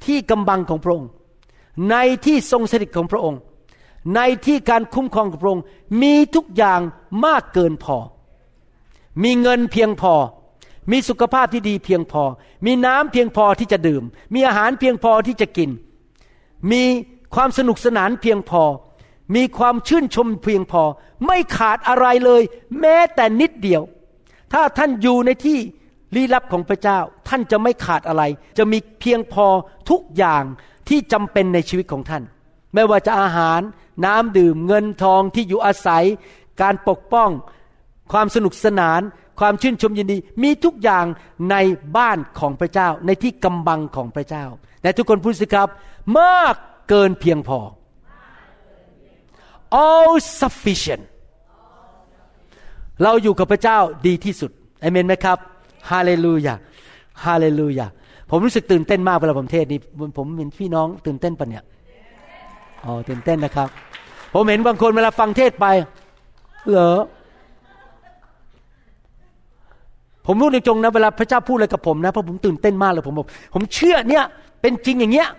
ที่กำบังของพระองค์ ในที่ทรงสถิตของพระองค์ ในที่การคุ้มครองของพระองค์ มีทุกอย่างมากเกินพอ มีเงินเพียงพอ มีสุขภาพที่ดีเพียงพอ มีน้ำเพียงพอที่จะดื่ม มีอาหารเพียงพอที่จะกิน มีความสนุกสนานเพียงพอ มีความชื่นชมเพียงพอ ไม่ขาดอะไรเลย แม้แต่นิดเดียว ถ้าท่านอยู่ในที่ลี้ลับของพระเจ้า ท่านจะไม่ขาดอะไร จะมีเพียงพอทุกอย่างที่จำเป็นในชีวิตของท่าน ไม่ว่าจะอาหาร น้ำดื่ม เงินทองที่อยู่อาศัย การปกป้อง ความสนุกสนาน ความชื่นชมยินดี มีทุกอย่างในบ้านของพระเจ้า ในที่กำบังของพระเจ้าแต่ทุกคนพูดสิครับ มากเกินเพียงพอ all sufficient เราอยู่กับพระเจ้าดีที่สุดเอเมนไหมครับฮาเลลูยาฮาเลลูยาผมรู้สึกตื่นเต้นมากเวลาผมเทศนี้ผมเห็นพี่น้องตื่นเต้นปะเนี่ยอ๋อตื่นเต้นนะครับ ผมเห็นบางคนเวลาฟังเทศไปเหรอผมรู้ในจงนะเวลาพระเจ้าพูดอะไรกับผมนะเพราะผมตื่นเต้นมากเลยผมบอกผมเชื่อเนี่ย เป็นจริงอย่างเงี้ย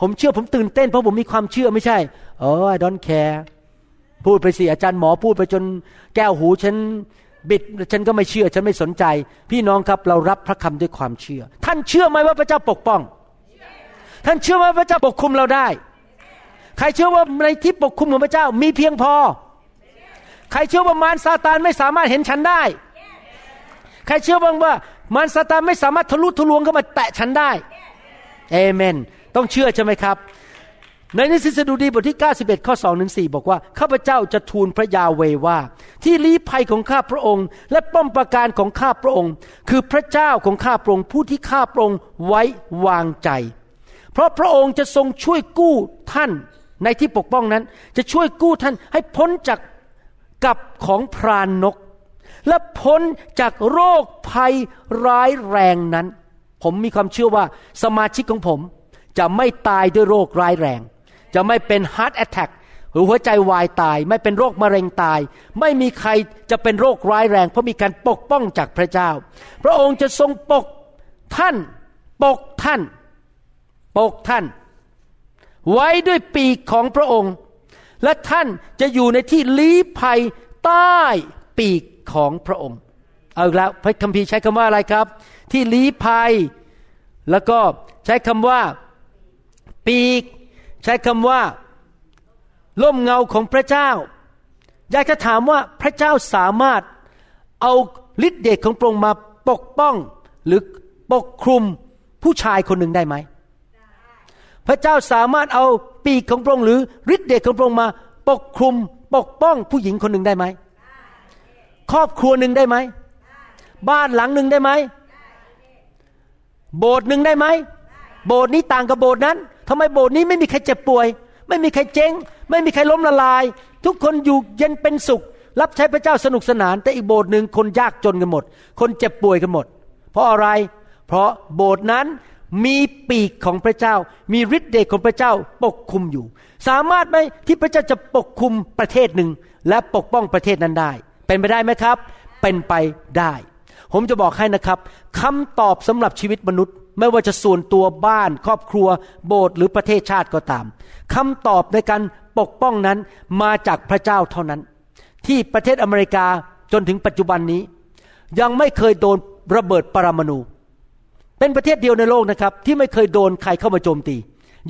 ผมเชื่อผมตื่นเต้นเพราะผมมีความเชื่อไม่ใช่เออ I don't care พูดไปสิอาจารย์หมอพูดไปจนแก้วหูฉันบิดฉันก็ไม่เชื่อ ฉันไม่สนใจ พี่น้องครับเรารับพระคำด้วยความเชื่อ ท่านเชื่อไหมว่าพระเจ้าปกป้อง ท่านเชื่อไหมพระเจ้าปกคุมเราได้ ใครเชื่อว่าในที่ปกคุมของพระเจ้ามีเพียงพอ ใครเชื่อว่ามารซาตานไม่สามารถเห็นฉันได้ ใครเชื่อบ้างว่ามารซาตานไม่สามารถทะลุทะลวงเข้ามาแตะฉันได้เอเมน ต้องเชื่อใช่ไหมครับ ในหนังสือสดุดีบทที่ 91 ข้อ2ถึง4บอกว่า ข้าพเจ้าจะทูลพระยาเวว่า ที่ลี้ภัยของข้าพระองค์ และป้อมปราการของข้าพระองค์ คือพระเจ้าของข้าพระองค์ผู้ที่ข้าพระองค์ไว้วางใจ เพราะพระองค์จะทรงช่วยกู้ท่านในที่ปกป้องนั้น จะช่วยกู้ท่านให้พ้นจากกับของพรานนก และพ้นจากโรคภัยร้ายแรงนั้น ผมมีความเชื่อว่าสมาชิกของผมจะไม่ตายด้วยโรคร้ายแรง จะไม่เป็น heart attack หรือหัวใจวายตาย ไม่เป็นโรคมะเร็งตาย ไม่มีใครจะเป็นโรคร้ายแรง เพราะมีการปกป้องจากพระเจ้า พระองค์จะทรงปกท่าน ปกท่าน ปกท่าน ไว้ด้วยปีกของพระองค์ และท่านจะอยู่ในที่ลี้ภัยใต้ปีกของพระองค์ เอาแล้วพระคัมภีร์ใช้คำว่าอะไรครับ ที่ลี้ภัย แล้วก็ใช้คำว่า ปีก ใช้คำว่าล่มเงาของพระเจ้าอยากจะถามว่าพระเจ้าสามารถเอาฤทธิเดชของพระองค์มาปกป้องหรือปกคลุมผู้ชายคนหนึ่งได้ไหม พระเจ้าสามารถเอาปีกของพระองค์หรือฤทธิเดชของพระองค์มาปกคลุมปกป้องผู้หญิงคนหนึ่งได้ไหม ครอบครัวหนึ่งได้ไหม บ้านหลังหนึ่งได้ไหม โบสถ์หนึ่งได้ไหม โบสถ์นี้ต่างกับโบสถ์นั้น ทำไมโบสถ์นี้ไม่มีใครเจ็บป่วย ไม่มีใครเจ๊ง ไม่มีใครล้มละลาย ทุกคนอยู่เย็นเป็นสุข รับใช้พระเจ้าสนุกสนาน แต่อีกโบสถ์หนึ่งคนยากจนกันหมด คนเจ็บป่วยกันหมด เพราะอะไร เพราะโบสถ์นั้นมีปีกของพระเจ้า มีฤทธิ์เดชของพระเจ้าปกคุมอยู่ สามารถไหมที่พระเจ้าจะปกคุมประเทศหนึ่งและปกป้องประเทศนั้นได้ เป็นไปได้ไหมครับ เป็นไปได้ ผมจะบอกให้นะครับคำตอบสำหรับชีวิตมนุษย์ ไม่ว่าจะส่วนตัวบ้าน ครอบครัวโบสถ์หรือประเทศชาติก็ตามคำตอบในการปกป้องนั้นมาจากพระเจ้าเท่านั้น ที่ประเทศอเมริกาจนถึงปัจจุบันนี้ ยังไม่เคยโดนระเบิดปรมาณูเป็นประเทศเดียวในโลกนะครับ ที่ไม่เคยโดนใครเข้ามาโจมตี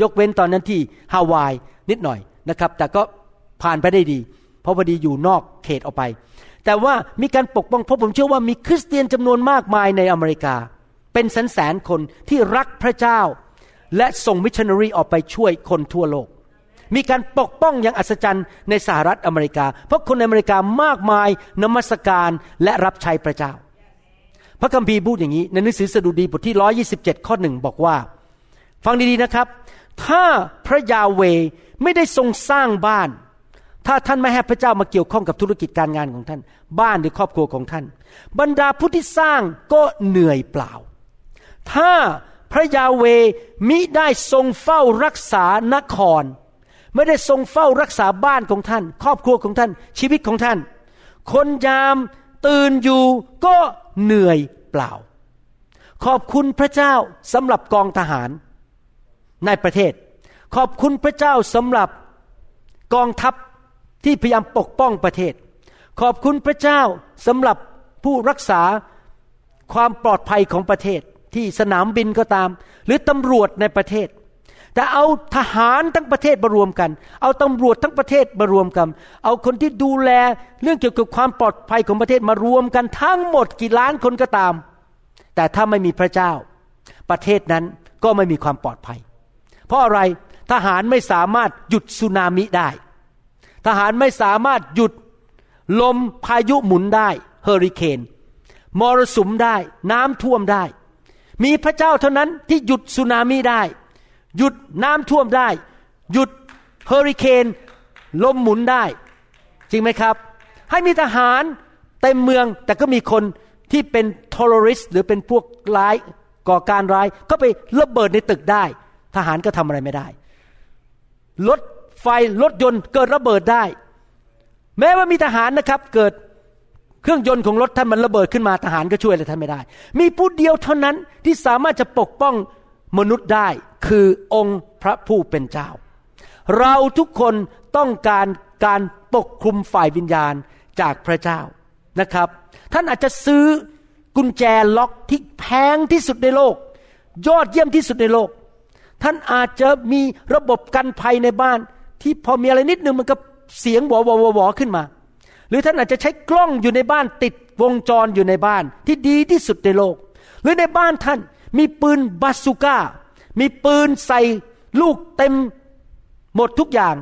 ยกเว้นตอนนั้นที่ฮาวายนิดหน่อยนะครับ แต่ก็ผ่านไปได้ดี เพราะพอดีอยู่นอกเขตออกไป แต่ว่ามีการปกป้องเพราะผมเชื่อว่ามีคริสเตียนจำนวนมากมายในอเมริกา เป็นแสนแสนคนที่รักพระเจ้า และส่งมิชชันนารีออกไปช่วยคนทั่วโลก มีการปกป้องอย่างอัศจรรย์ในสหรัฐอเมริกา เพราะคนในอเมริกามากมายนมัสการและรับใช้พระเจ้า พระคัมภีร์พูดอย่างนี้ ในหนังสือสดุดีบทที่ 127 ข้อหนึ่งบอกว่า ฟังดีๆนะครับ ถ้าพระยาเวไม่ได้ทรงสร้างบ้านถ้าท่านไม่ให้พระเจ้ามาเกี่ยวข้องกับธุรกิจการงานของท่าน บ้านหรือครอบครัวของท่าน บรรดาผู้ที่สร้างก็เหนื่อยเปล่า ถ้าพระยาเวมิได้ทรงเฝ้ารักษานคร ไม่ได้ทรงเฝ้ารักษาบ้านของท่าน ครอบครัวของท่าน ชีวิตของท่าน คนยามตื่นอยู่ก็เหนื่อยเปล่า ขอบคุณพระเจ้าสำหรับกองทหาร ในประเทศ ขอบคุณพระเจ้าสำหรับกองทัพที่พยายามปกป้องประเทศ ขอบคุณพระเจ้าสำหรับผู้รักษาความปลอดภัยของประเทศ ที่สนามบินก็ตาม หรือตำรวจในประเทศ แต่เอาทหารทั้งประเทศมารวมกัน เอาตำรวจทั้งประเทศมารวมกัน เอาคนที่ดูแลเรื่องเกี่ยวกับความปลอดภัยของประเทศมารวมกันทั้งหมดกี่ล้านคนก็ตาม แต่ถ้าไม่มีพระเจ้า ประเทศนั้นก็ไม่มีความปลอดภัย เพราะอะไรทหารไม่สามารถหยุดสึนามิได้ ทหารไม่สามารถหยุดลมพายุหมุนได้เฮอริเคนมรสุมได้ น้ำท่วมได้ มีพระเจ้าเท่านั้นที่หยุดสึนามิได้ หยุดน้ำท่วมได้ หยุดเฮอริเคนลมหมุนได้ จริงไหมครับ ให้มีทหารเต็มเมืองแต่ก็มีคนที่เป็นทอร์ริสหรือเป็นพวกร้ายก่อการร้าย ก็ไประเบิดในตึกได้ ทหารก็ทำอะไรไม่ได้รถไฟรถยนต์เกิดระเบิดได้ แม้ว่ามีทหารนะครับเกิด เครื่องยนต์ของรถท่านมันระเบิดขึ้นมาทหารก็ช่วยอะไรท่านไม่ได้ มีผู้เดียวเท่านั้นที่สามารถจะปกป้องมนุษย์ได้คือองค์พระผู้เป็นเจ้า เราทุกคนต้องการการปกคลุมฝ่ายวิญญาณจากพระเจ้านะครับ ท่านอาจจะซื้อกุญแจล็อกที่แพงที่สุดในโลก ยอดเยี่ยมที่สุดในโลก ท่านอาจจะมีระบบกันภัยในบ้าน ที่พอมีอะไรนิดนึงมันก็เสียงวอวอวอขึ้นมา รือท่านอาจจะใช้กล้องอยู่ในบ้านติดวงจรอยู่ในบ้านที่ดีที่สุดในโลก หรือในบ้านท่านมีปืนบาสุก้า มีปืนใส่ลูกเต็มหมดทุกอย่าง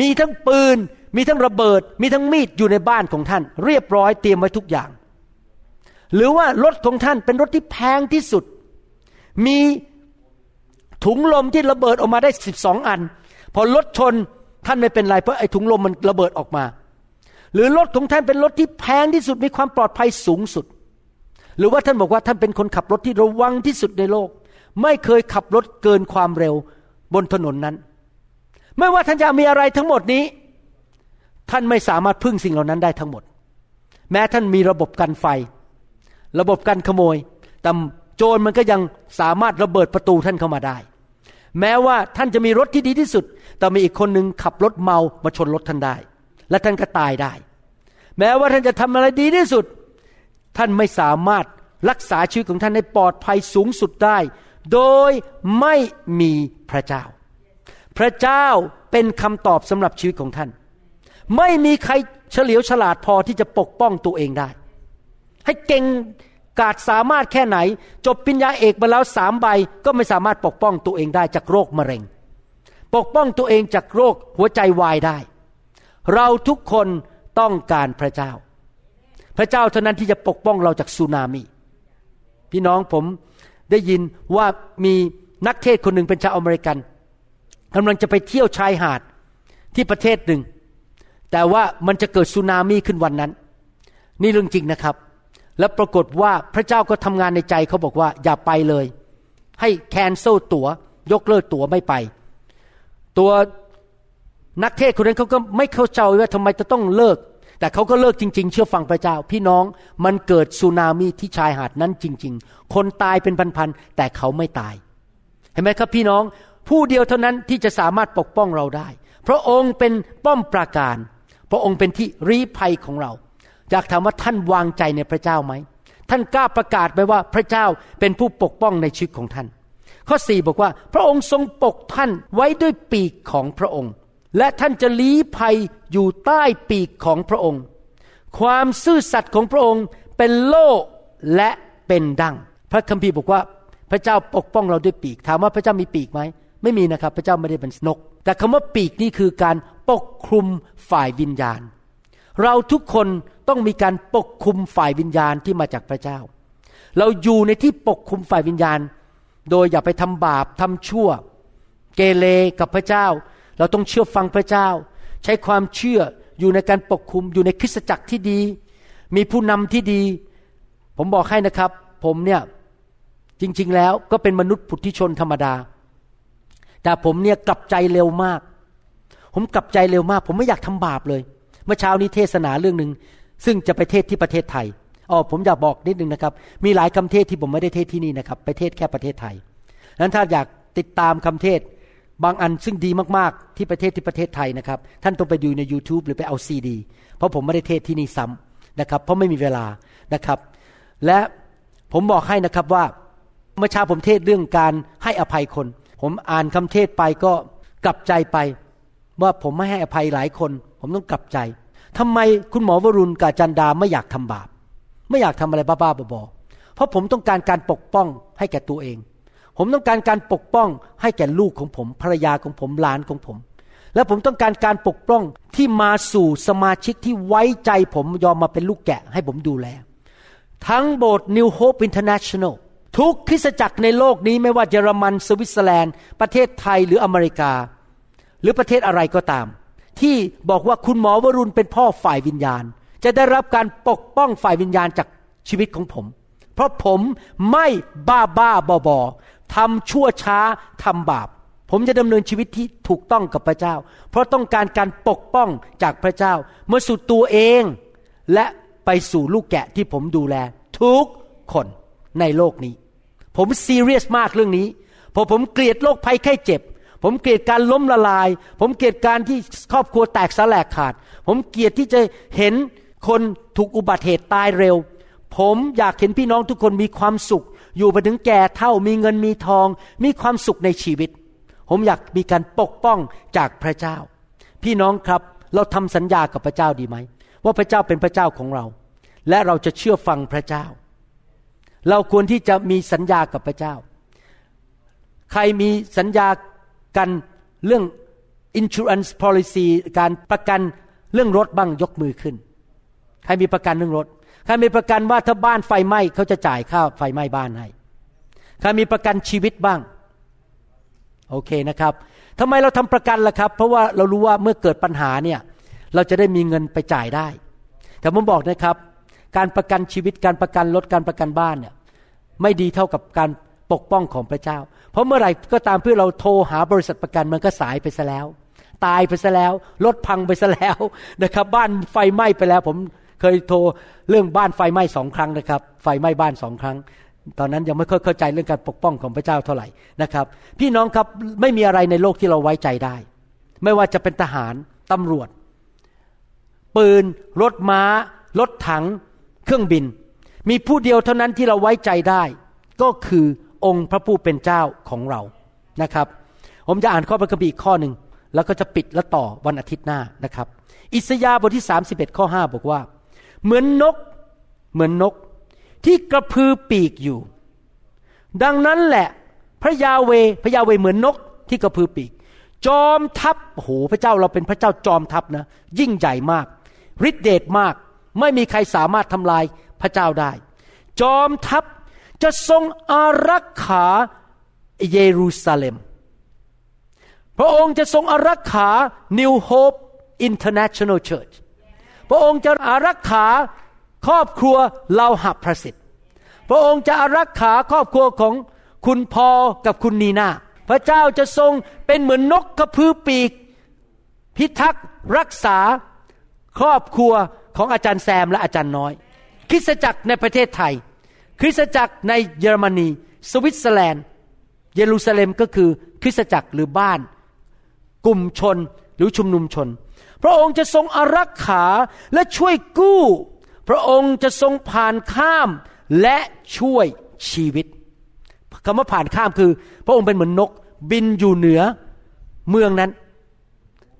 มีทั้งปืน มีทั้งระเบิด มีทั้งมีดอยู่ในบ้านของท่าน เรียบร้อยเตรียมไว้ทุกอย่าง หรือว่ารถของท่านเป็นรถที่แพงที่สุด มีถุงลมที่ระเบิดออกมาได้สิบสองอัน พอรถชนท่านไม่เป็นไรเพราะไอ้ถุงลมมันระเบิดออกมา หรือรถของท่านเป็นรถที่แพงที่สุดมีความปลอดภัยสูงสุด หรือว่าท่านบอกว่าท่านเป็นคนขับรถที่ระวังที่สุดในโลก ไม่เคยขับรถเกินความเร็วบนถนนนั้น ไม่ว่าท่านจะมีอะไรทั้งหมดนี้ ท่านไม่สามารถพึ่งสิ่งเหล่านั้นได้ทั้งหมด แม้ท่านมีระบบกันไฟ ระบบกันขโมยแต่โจรมันก็ยังสามารถระเบิดประตูท่านเข้ามาได้ แม้ว่าท่านจะมีรถที่ดีที่สุด แต่มีอีกคนหนึ่งขับรถเมามาชนรถท่านได้ และท่านก็ตายได้ แม้ว่าท่านจะทำอะไรดีที่สุด ท่านไม่สามารถรักษาชีวิตของท่านให้ปลอดภัยสูงสุดได้ โดยไม่มีพระเจ้า พระเจ้าเป็นคำตอบสำหรับชีวิตของท่าน ไม่มีใครเฉลียวฉลาดพอที่จะปกป้องตัวเองได้ ให้เก่งกาจสามารถแค่ไหน จบปริญญาเอกมาแล้วสามใบก็ไม่สามารถปกป้องตัวเองได้จากโรคมะเร็ง ปกป้องตัวเองจากโรคหัวใจวายได้ เราทุกคนต้องการพระเจ้า พระเจ้าเท่านั้นที่จะปกป้องเราจากสึนามิ พี่น้องผมได้ยินว่ามีนักเทศคนหนึ่งเป็นชาวอเมริกันกำลังจะไปเที่ยวชายหาดที่ประเทศหนึ่ง แต่ว่ามันจะเกิดสึนามิขึ้นวันนั้น นี่เรื่องจริงนะครับ แล้วปรากฏว่าพระเจ้าก็ทำงานในใจเขาบอกว่าอย่าไปเลย ให้แคนเซิลตั๋วยกเลิกตั๋วไม่ไป ตัว นักเทศคนนั้นเขาก็ไม่เข้าใจว่าทำไมจะต้องเลิก แต่เขาก็เลิกจริง ๆ เชื่อฟังพระเจ้า พี่น้องมันเกิดสึนามิที่ชายหาดนั้นจริง ๆ คนตายเป็นพันๆแต่เขาไม่ตาย เห็นไหมครับพี่น้องผู้เดียวเท่านั้นที่จะสามารถปกป้องเราได้ พระองค์เป็นป้อมปราการ พระองค์เป็นที่รีภัยของเรา อยากถามว่าท่านวางใจในพระเจ้าไหม ท่านกล้าประกาศไหมว่าพระเจ้าเป็นผู้ปกป้องในชีวิตของท่าน ข้อสี่บอกว่า พระองค์ทรงปกท่านไว้ด้วยปีกของพระองค์ และท่านจะลี้ภัยอยู่ใต้ปีกของพระองค์ ความซื่อสัตย์ของพระองค์เป็นโล่และเป็นดังพระคัมภีร์บอกว่าพระเจ้าปกป้องเราด้วยปีก ถามว่าพระเจ้ามีปีกไหม ไม่มีนะครับ พระเจ้าไม่ได้เป็นนก แต่คำว่าปีกนี่คือการปกคลุมฝ่ายวิญญาณ เราทุกคนต้องมีการปกคลุมฝ่ายวิญญาณที่มาจากพระเจ้า เราอยู่ในที่ปกคลุมฝ่ายวิญญาณ โดยอย่าไปทำบาปทำชั่ว เกเรกับพระเจ้า เราต้องเชื่อฟังพระเจ้า ใช้ความเชื่ออยู่ในการปกคลุมอยู่ในคริสตจักรที่ดี มีผู้นำที่ดี ผมบอกให้นะครับ ผมเนี่ยจริง ๆ แล้วก็เป็นมนุษย์ผุทิชนธรรมดา แต่ผมเนี่ยกลับใจเร็วมาก ผมกลับใจเร็วมาก ผมไม่อยากทำบาปเลย เมื่อเช้านี้เทศนาเรื่องหนึ่งซึ่งจะไปเทศที่ประเทศไทยอ๋อผมอยากบอกนิดนึงนะครับ มีหลายคำเทศที่ผมไม่ได้เทศที่นี่นะครับ ไปเทศแค่ประเทศไทยนั้นถ้าอยากติดตามคำเทศ บางอันซึ่งดีมากๆที่ประเทศที่ประเทศไทยนะครับ ท่านต้องไปดูใน YouTube หรือไปเอาซีดี เพราะผมไม่ได้เทศที่นี่ซ้ำนะครับ เพราะไม่มีเวลานะครับ และผมบอกให้นะครับว่าเมื่อเช้าผมเทศเรื่องการให้อภัยคน ผมอ่านคำเทศไปก็กลับใจไป ว่าผมไม่ให้อภัยหลายคน ผมต้องกลับใจทำไมคุณหมอวรุณกาจันดาไม่อยากทำบาป ไม่อยากทำอะไรบ้าๆบอๆเพราะผมต้องการการปกป้องให้แก่ตัวเอง ผมต้องการการปกป้องให้แก่ลูกของผม ภรรยาของผมหลานของผม และผมต้องการการปกป้องที่มาสู่สมาชิกที่ไว้ใจผมยอมมาเป็นลูกแกะให้ผมดูแล ทั้งโบสถ์ New Hope International ทุกคริสตจักรในโลกนี้ไม่ว่าเยอรมันสวิตเซอร์แลนด์ ประเทศไทยหรืออเมริกา หรือประเทศอะไรก็ตาม ที่บอกว่าคุณหมอวรุณเป็นพ่อฝ่ายวิญญาณ จะได้รับการปกป้องฝ่ายวิญญาณจากชีวิตของผม เพราะผมไม่บ้าบ้าบอบอ ทำชั่วช้าทำบาป ผมจะดำเนินชีวิตที่ถูกต้องกับพระเจ้า เพราะต้องการการปกป้องจากพระเจ้าเมื่อสู่ตัวเอง และไปสู่ลูกแกะที่ผมดูแล ทุกคนในโลกนี้ ผมซีเรียสมากเรื่องนี้เพราะผมเกลียดโรคภัยไข้เจ็บ ผมเกลียดการล้มละลาย ผมเกลียดการที่ครอบครัวแตกสลายขาด ผมเกลียดที่จะเห็นคนถูกอุบัติเหตุตายเร็ว ผมอยากเห็นพี่น้องทุกคนมีความสุข อยู่ไปถึงแก่เท่ามีเงินมีทอง มีความสุขในชีวิต ผมอยากมีการปกป้องจากพระเจ้า พี่น้องครับเราทำสัญญากับพระเจ้าดีไหม ว่าพระเจ้าเป็นพระเจ้าของเรา และเราจะเชื่อฟังพระเจ้า เราควรที่จะมีสัญญากับพระเจ้า ใครมีสัญญากันเรื่อง insurance policy การประกันเรื่องรถบ้างยกมือขึ้น ใครมีประกันเรื่องรถ ใครมีประกันว่าถ้าบ้านไฟไหม้เขาจะจ่ายค่าไฟไหม้บ้านให้ใครมีประกันชีวิตบ้าง โอเคนะครับทำไมเราทำประกันล่ะครับ เพราะว่าเรารู้ว่าเมื่อเกิดปัญหาเนี่ยเราจะได้มีเงินไปจ่ายได้ แต่ผมบอกนะครับ การประกันชีวิตการประกันรถการประกันบ้านเนี่ยไม่ดีเท่ากับการปกป้องของพระเจ้า เพราะเมื่อไหร่ก็ตามเพื่อเราโทรหาบริษัทประกันมันก็สายไปซะแล้ว ตายไปซะแล้วรถพังไปซะแล้วนะครับ บ้านไฟไหม้ไปแล้วผม เคยโทรเรื่องบ้านไฟไหม้สองครั้งนะครับ ไฟไหม้บ้านสองครั้ง ตอนนั้นยังไม่ค่อยเข้าใจเรื่องการปกป้องของพระเจ้าเท่าไหร่นะครับ พี่น้องครับไม่มีอะไรในโลกที่เราไว้ใจได้ ไม่ว่าจะเป็นทหารตำรวจ ปืน รถม้า รถถัง เครื่องบิน มีผู้เดียวเท่านั้นที่เราไว้ใจได้ ก็คือองค์พระผู้เป็นเจ้าของเรานะครับผมจะอ่านข้อพระคัมภีร์อีกข้อหนึ่งแล้วก็จะปิดและต่อวันอาทิตย์หน้านะครับ อิสยาห์บทที่ 31 ข้อ 5 บอกว่า เหมือนนก เหมือนนก ที่กระพือปีกอยู่ ดังนั้นแหละ พระยาเวพระยาเวเหมือนนก ที่กระพือปีก จอมทัพโอ้โหพระเจ้าเราเป็นพระเจ้าจอมทัพนะ ยิ่งใหญ่มากฤทธิเดชมาก ไม่มีใครสามารถทำลายพระเจ้าได้ จอมทัพจะทรงอารักขาเยรูซาเล็ม พระองค์จะทรงอารักขา New Hope International Church พระองค์จะอารักขาครอบครัวเราหับประสิทธิ์พระองค์จะอารักขาครอบครัวของคุณพอกับคุณนีนาพระเจ้าจะทรงเป็นเหมือนนกกระพือปีก พิทักษ์รักษาครอบครัวของอาจารย์แซมและอาจารย์น้อย คริสตจักรในประเทศไทย คริสตจักรในเยอรมนี สวิตเซอร์แลนด์ เยรูซาเล็มก็คือคริสตจักรหรือบ้าน กลุ่มชนหรือชุมนุมชน ระองค์จะทรงอารักขาและช่วยกู้ พระองค์จะทรงผ่านข้ามและช่วยชีวิตคำว่าผ่านข้ามคือ พระองค์เป็นเหมือนนก บินอยู่เหนือ เมืองนั้น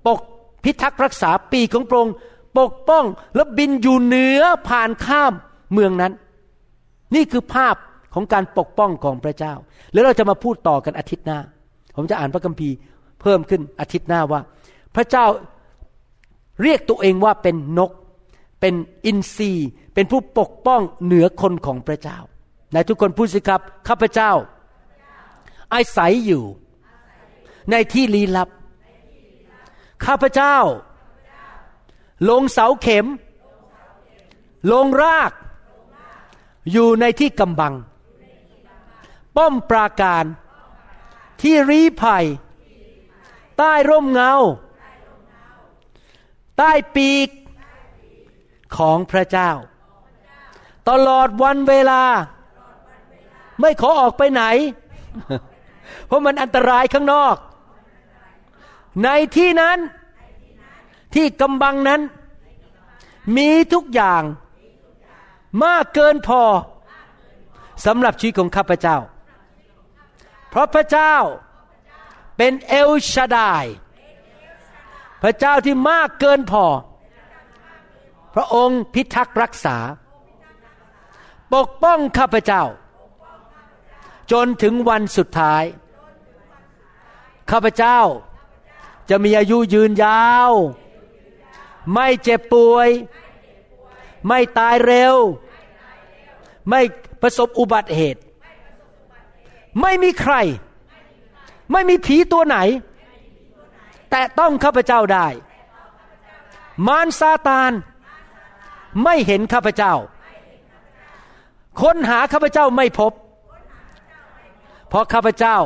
ปกพิทักษ์รักษาปีของพระองค์ปกป้องและบินอยู่เหนือผ่านข้ามเมืองนั้น นี่คือภาพของการปกป้องของพระเจ้า แล้วเราจะมาพูดต่อกันอาทิตย์หน้า ผมจะอ่านพระคัมภีร์เพิ่มขึ้นอาทิตย์หน้าว่า พระเจ้า เรียกตัวเองว่าเป็นนก เป็นอินทรีย์ เป็นผู้ปกป้องเหนือคนของพระเจ้าในทุกคนพูดสิครับข้าพเจ้า อาศัยอยู่ ในที่ลี้ลับ ข้าพเจ้า ลงเสาเข็ม ลงราก อยู่ในที่กำบัง ป้อมปราการ ที่รีภัย ใต้ร่มเงา ใต้ปีกของพระเจ้า ตลอดวันเวลา ไม่ขอออกไปไหน เพราะมันอันตรายข้างนอก ในที่นั้นที่กำบังนั้น มีทุกอย่างมากเกินพอสำหรับชีวิตของข้าพเจ้า เพราะพระเจ้าเป็นเอลชาดาย พระเจ้าที่มากเกินพอ พระองค์พิทักษ์รักษา ปกป้องข้าพเจ้า จนถึงวันสุดท้าย ข้าพเจ้าจะมีอายุยืนยาว ไม่เจ็บป่วย ไม่ตายเร็ว ไม่ประสบอุบัติเหตุ ไม่มีใคร ไม่มีผีตัวไหน แต่ต้องข้าพเจ้าได้ มารซาตานไม่เห็นข้าพเจ้า ค้นหาข้าพเจ้าไม่พบ เพราะข้าพเจ้า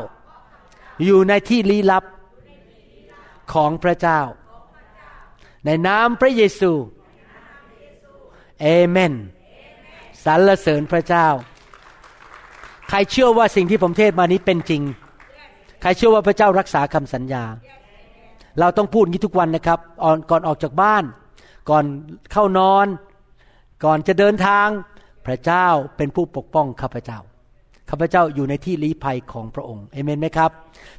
อยู่ในที่ลี้ลับของพระเจ้า ในนามพระเยซูเอเมนสรรเสริญพระเจ้า ใครเชื่อว่าสิ่งที่ผมเทศมานี้เป็นจริง ใครเชื่อว่าพระเจ้ารักษาคำสัญญา เราต้องพูดงี้ทุกวันนะครับก่อนออกจากบ้าน ก่อนเข้านอน ก่อนจะเดินทาง พระเจ้าเป็นผู้ปกป้องข้าพเจ้าข้าพเจ้าอยู่ในที่ลี้ภัยของพระองค์เอเมนไหมครับ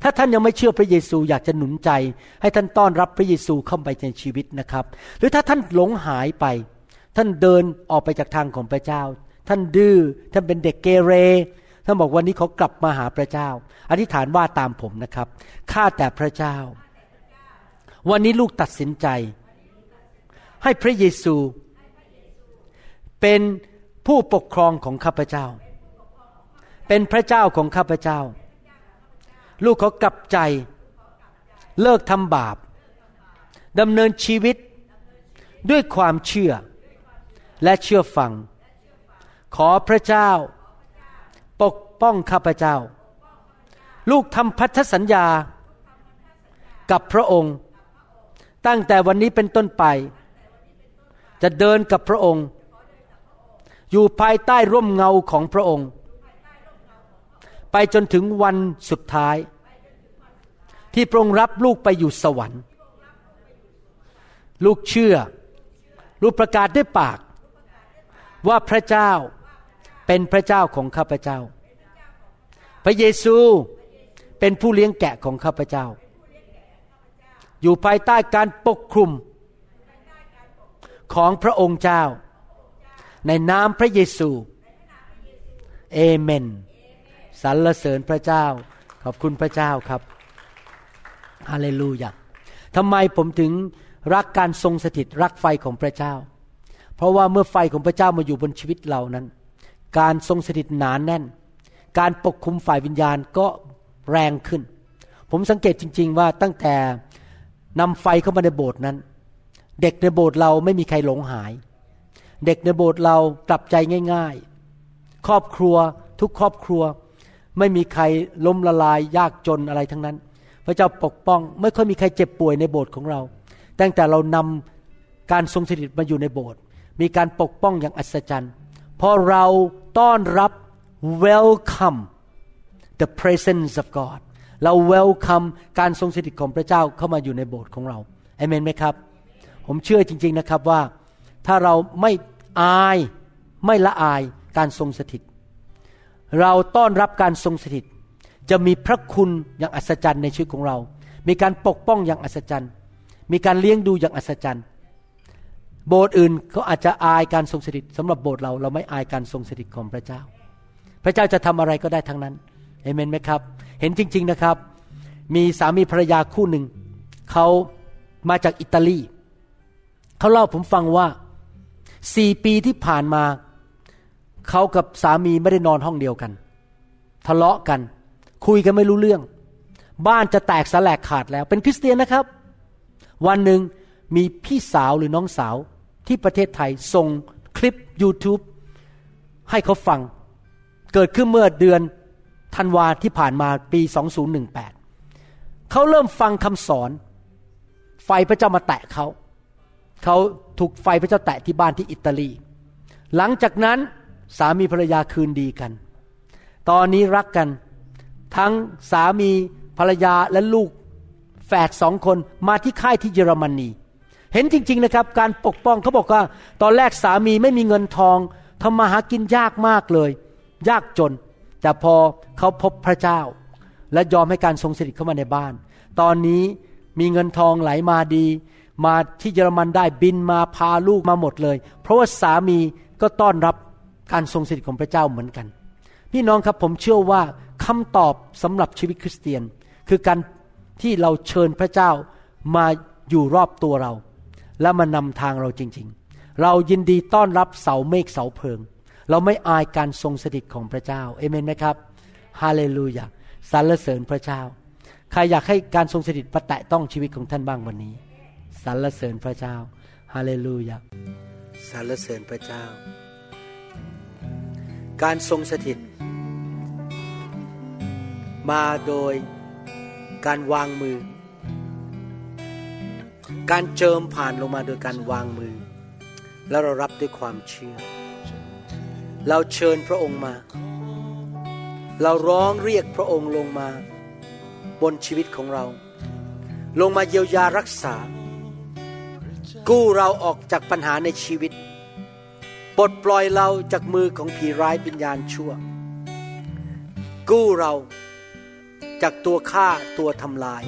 ถ้าท่านยังไม่เชื่อพระเยซูอยากจะหนุนใจ ให้ท่านต้อนรับพระเยซูเข้าไปในชีวิตนะครับ หรือถ้าท่านหลงหายไป ท่านเดินออกไปจากทางของพระเจ้า ท่านดื้อท่านเป็นเด็กเกเรท่านบอกวันนี้เขากลับมาหาพระเจ้า อธิษฐานว่าตามผมนะครับข้าแต่พระเจ้า วันนี้ลูกตัดสินใจ ให้พระเยซู เป็นผู้ปกครองของข้าพเจ้า เป็นพระเจ้าของข้าพเจ้า ลูกเขากลับใจ เลิกทำบาปดำเนินชีวิตด้วยความเชื่อ และเชื่อฟัง ขอพระเจ้า ปกป้องข้าพเจ้า ลูกทำพันธสัญญา กับพระองค์ ตั้งแต่วันนี้เป็นต้นไป จะเดินกับพระองค์ อยู่ภายใต้ร่มเงาของพระองค์ ไปจนถึงวันสุดท้าย ที่พระองค์รับลูกไปอยู่สวรรค์ ลูกเชื่อ ลูกประกาศด้วยปาก ว่าพระเจ้าเป็นพระเจ้าของข้าพเจ้า พระเยซูเป็นผู้เลี้ยงแกะของข้าพเจ้า อยู่ภายใต้การปกคลุมของพระองค์เจ้า ในนามพระเยซูเอเมนสรรเสริญพระเจ้า ขอบคุณพระเจ้าครับฮาเลลูยาทำไมผมถึงรักการทรงสถิตรักไฟของพระเจ้า เพราะว่าเมื่อไฟของพระเจ้ามาอยู่บนชีวิตเรานั้น การทรงสถิตหนานแน่น การปกคุมฝ่ายวิญญาณก็แรงขึ้น ผมสังเกตจริง ๆ ว่าตั้งแต่ นำไฟเข้ามาในโบสถ์นั้น เด็กในโบสถ์เราไม่มีใครหลงหาย เด็กในโบสถ์เรากลับใจง่าย ๆ ครอบครัวทุกครอบครัว ไม่มีใครล้มละลายยากจนอะไรทั้งนั้น พระเจ้าปกป้อง ไม่ค่อยมีใครเจ็บป่วยในโบสถ์ของเรา ตั้งแต่เรานำการทรงสถิตมาอยู่ในโบสถ์มีการปกป้องอย่างอัศจรรย์พอเราต้อนรับ welcome the presence of God เรา welcome การทรงสถิตของพระเจ้าเข้ามาอยู่ในโบสถ์ของเราเอเมนไหมครับ ผมเชื่อจริง ๆนะครับว่าถ้าเราไม่อายไม่ละอายการทรงสถิต เราต้อนรับการทรงสถิต จะมีพระคุณอย่างอัศจรรย์ในชีวิตของเรา มีการปกป้องอย่างอัศจรรย์ มีการเลี้ยงดูอย่างอัศจรรย์โบสถ์อื่นเขาอาจจะอายการทรงสถิตสำหรับโบสถ์เราเราไม่อายการทรงสถิตของพระเจ้า พระเจ้าจะทำอะไรก็ได้ทั้งนั้นเอเมนไหมครับ เห็นจริง ๆนะครับ มีสามีภรรยาคู่หนึ่งเขามาจากอิตาลีเขาเล่าผมฟังว่าสี่ปีที่ผ่านมาเขากับสามีไม่ได้นอนห้องเดียวกัน ทะเลาะกัน คุยกันไม่รู้เรื่อง บ้านจะแตกสลายขาดแล้ว เป็นคริสเตียนนะครับ วันหนึ่งมีพี่สาวหรือน้องสาวที่ประเทศไทยส่งคลิป YouTube ให้เขาฟัง เกิดขึ้นเมื่อเดือน ธันวาที่ผ่านมาปี 2018 เขาเริ่มฟังคำสอน ไฟพระเจ้ามาแตะเขา เขาถูกไฟพระเจ้าแตะที่บ้านที่อิตาลี หลังจากนั้นสามีภรรยาคืนดีกัน ตอนนี้รักกัน ทั้งสามีภรรยาและลูกแฝดสองคนมาที่ค่ายที่เยอรมนี เห็นจริง ๆนะครับ การปกป้องเขาบอกว่า ตอนแรกสามีไม่มีเงินทองทำมาหากินยากมากเลย ยากจน แต่พอเขาพบพระเจ้า และยอมให้การทรงสถิตเข้ามาในบ้าน ตอนนี้มีเงินทองไหลมาดี มาที่เยอรมันได้บินมาพาลูกมาหมดเลย เพราะว่าสามีก็ต้อนรับการทรงสถิตของพระเจ้าเหมือนกัน พี่น้องครับผมเชื่อว่าคำตอบสำหรับชีวิตคริสเตียน คือการที่เราเชิญพระเจ้ามาอยู่รอบตัวเรา และมานำทางเราจริง ๆ เรายินดีต้อนรับเสาเมฆเสาเพลิง เราไม่อายการทรงสถิตของพระเจ้าเอเมนไหมครับฮาเลลูยาสรรเสริญพระเจ้า ใครอยากให้การทรงสถิตประแตะต้องชีวิตของท่านบ้างวันนี้สรรเสริญพระเจ้าฮาเลลูยาสรรเสริญพระเจ้า การทรงสถิต มาโดยการวางมือ การเจิมผ่านลงมาโดยการวางมือ แล้วเรารับด้วยความเชื่อ เราเชิญพระองค์มา เราร้องเรียกพระองค์ลงมา บนชีวิตของเรา ลงมาเยียวยารักษา กู้เราออกจากปัญหาในชีวิตปลดปล่อยเราจากมือของผีร้ายวิญญาณชั่ว กู้เราจากตัวฆ่าตัวทำลาย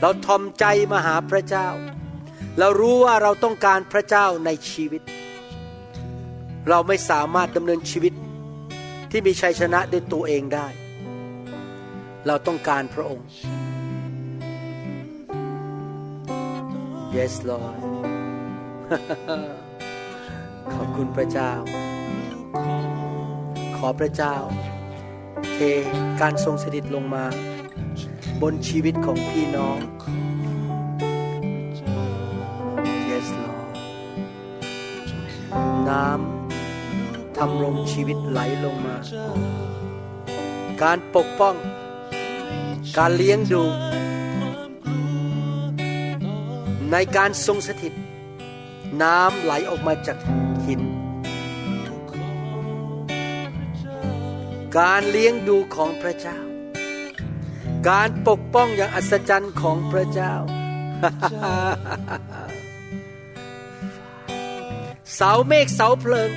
เราทอมใจมาหาพระเจ้า เรารู้ว่าเราต้องการพระเจ้าในชีวิต เราไม่สามารถดำเนินชีวิตที่มีชัยชนะด้วยตัวเองได้ เราต้องการพระองค์ yes Lord ขอบคุณพระเจ้า ขอพระเจ้า เทการทรงสถิตลงมา บนชีวิตของพี่น้อง yes Lord น้ำ ทำรงชีวิตไหลลงมา การปกป้อง การเลี้ยงดู ในการทรงสถิต น้ำไหลออกมาจากหิน การเลี้ยงดูของพระเจ้า การปกป้องอย่างอัศจรรย์ของพระเจ้าเสาเมฆเสาเพลิง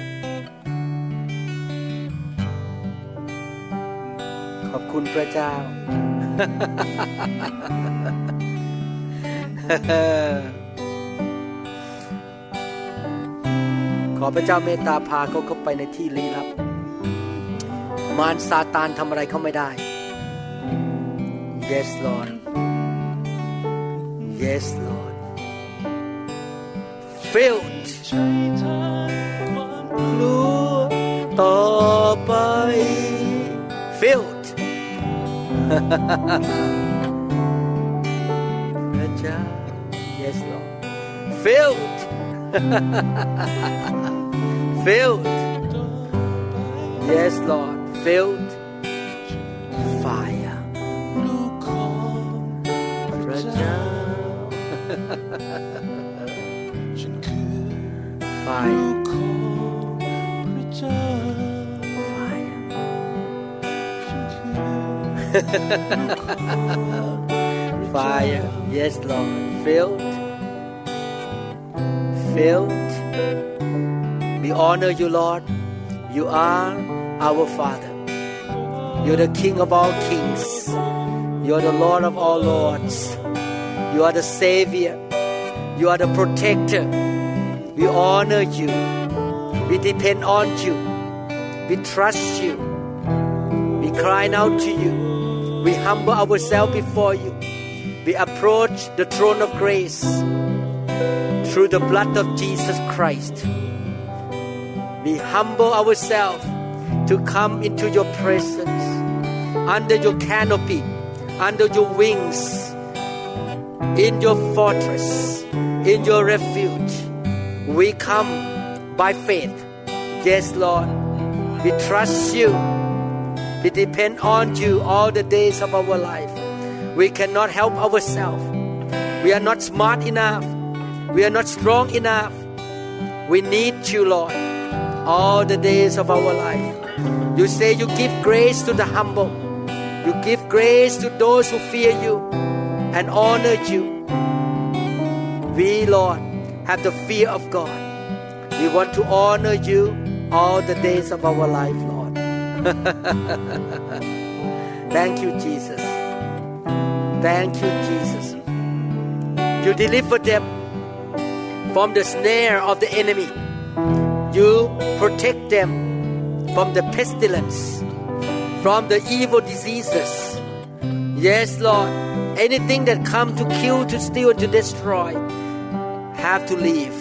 คุณพระเจ้า ขอพระเจ้าเมตตาพาเขาเข้าไปในที่ลี้ลับ มารซาตานทำอะไรเขาไม่ได้ Yes Lord Yes Lord Filled กลัวต่อไป Filled Raja. Yes, Lord. Filled. Filled. Yes, Lord. Filled. Fire. Fire. Fire. Yes Lord. Filled. Filled. We honor you Lord. You are our Father. You're the King of all kings. You're the Lord of all lords. You are the Savior. You are the protector. We honor you. We depend on you. We trust you. We cry out to you We humble ourselves before you We approach the throne of grace through the blood of Jesus Christ. We humble ourselves to come into your presence, under your canopy, under your wings, in your fortress, in your refuge. We come by faith. Yes, Lord. We trust you. We depend on you all the days of our life. We cannot help ourselves. We are not smart enough. We are not strong enough. We need you, Lord, all the days of our life. You say you give grace to the humble. You give grace to those who fear you and honor you. We, Lord, have the fear of God. We want to honor you all the days of our life, Lord. Thank you, Jesus. Thank you, Jesus. You deliver them from the snare of the enemy. You protect them from the pestilence, from the evil diseases. Yes, Lord. Anything that come to kill, to steal, to destroy have to leave.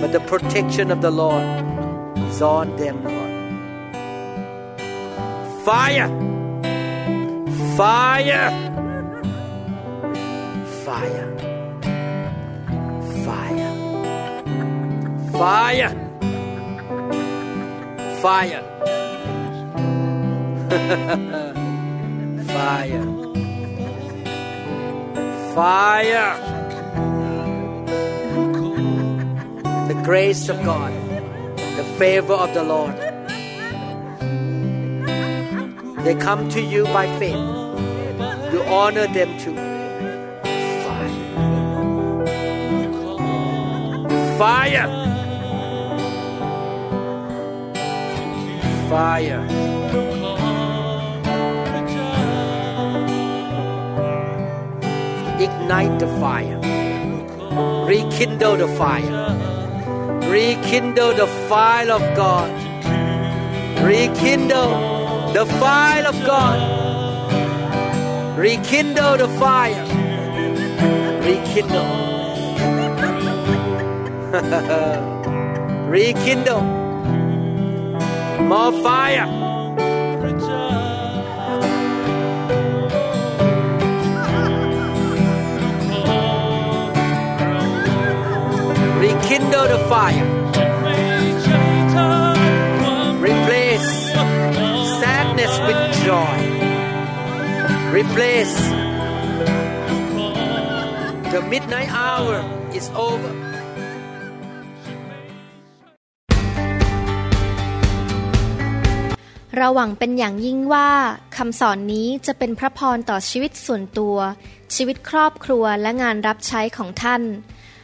But the protection of the Lord is on them, Lord. Fire! Fire! Fire! Fire! Fire! Fire! Fire! Fire! The grace of God, the favor of the Lord. They come to you by faith. You honor them too. Fire! Fire! Ignite the fire. Rekindle the fire. Rekindle the fire of God. Rekindle the fire of God. Rekindle the fire. rekindle rekindle more fire the fire replace sadness with joy replace the midnight hour is over เราหวังเป็นอย่างยิ่งว่าคำสอนนี้จะเป็นพระพรต่อชีวิตส่วนตัว ชีวิตครอบครัวและงานรับใช้ของท่าน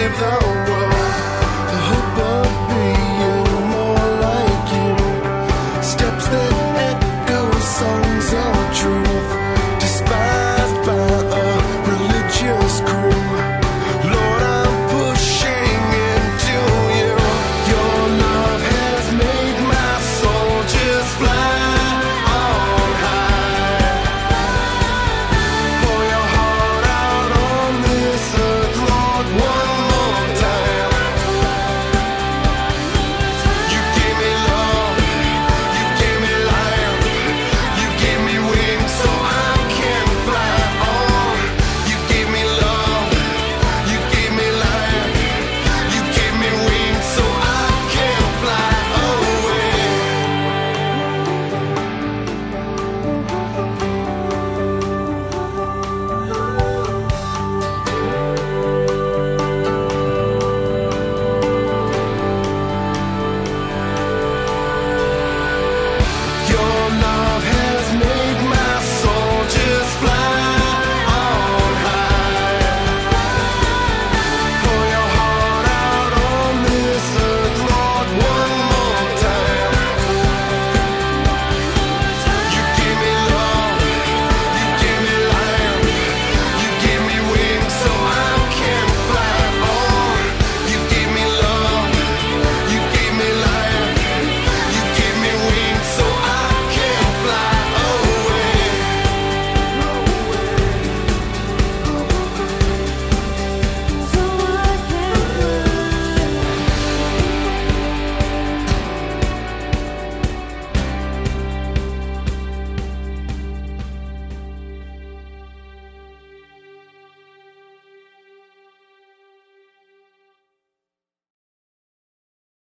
live the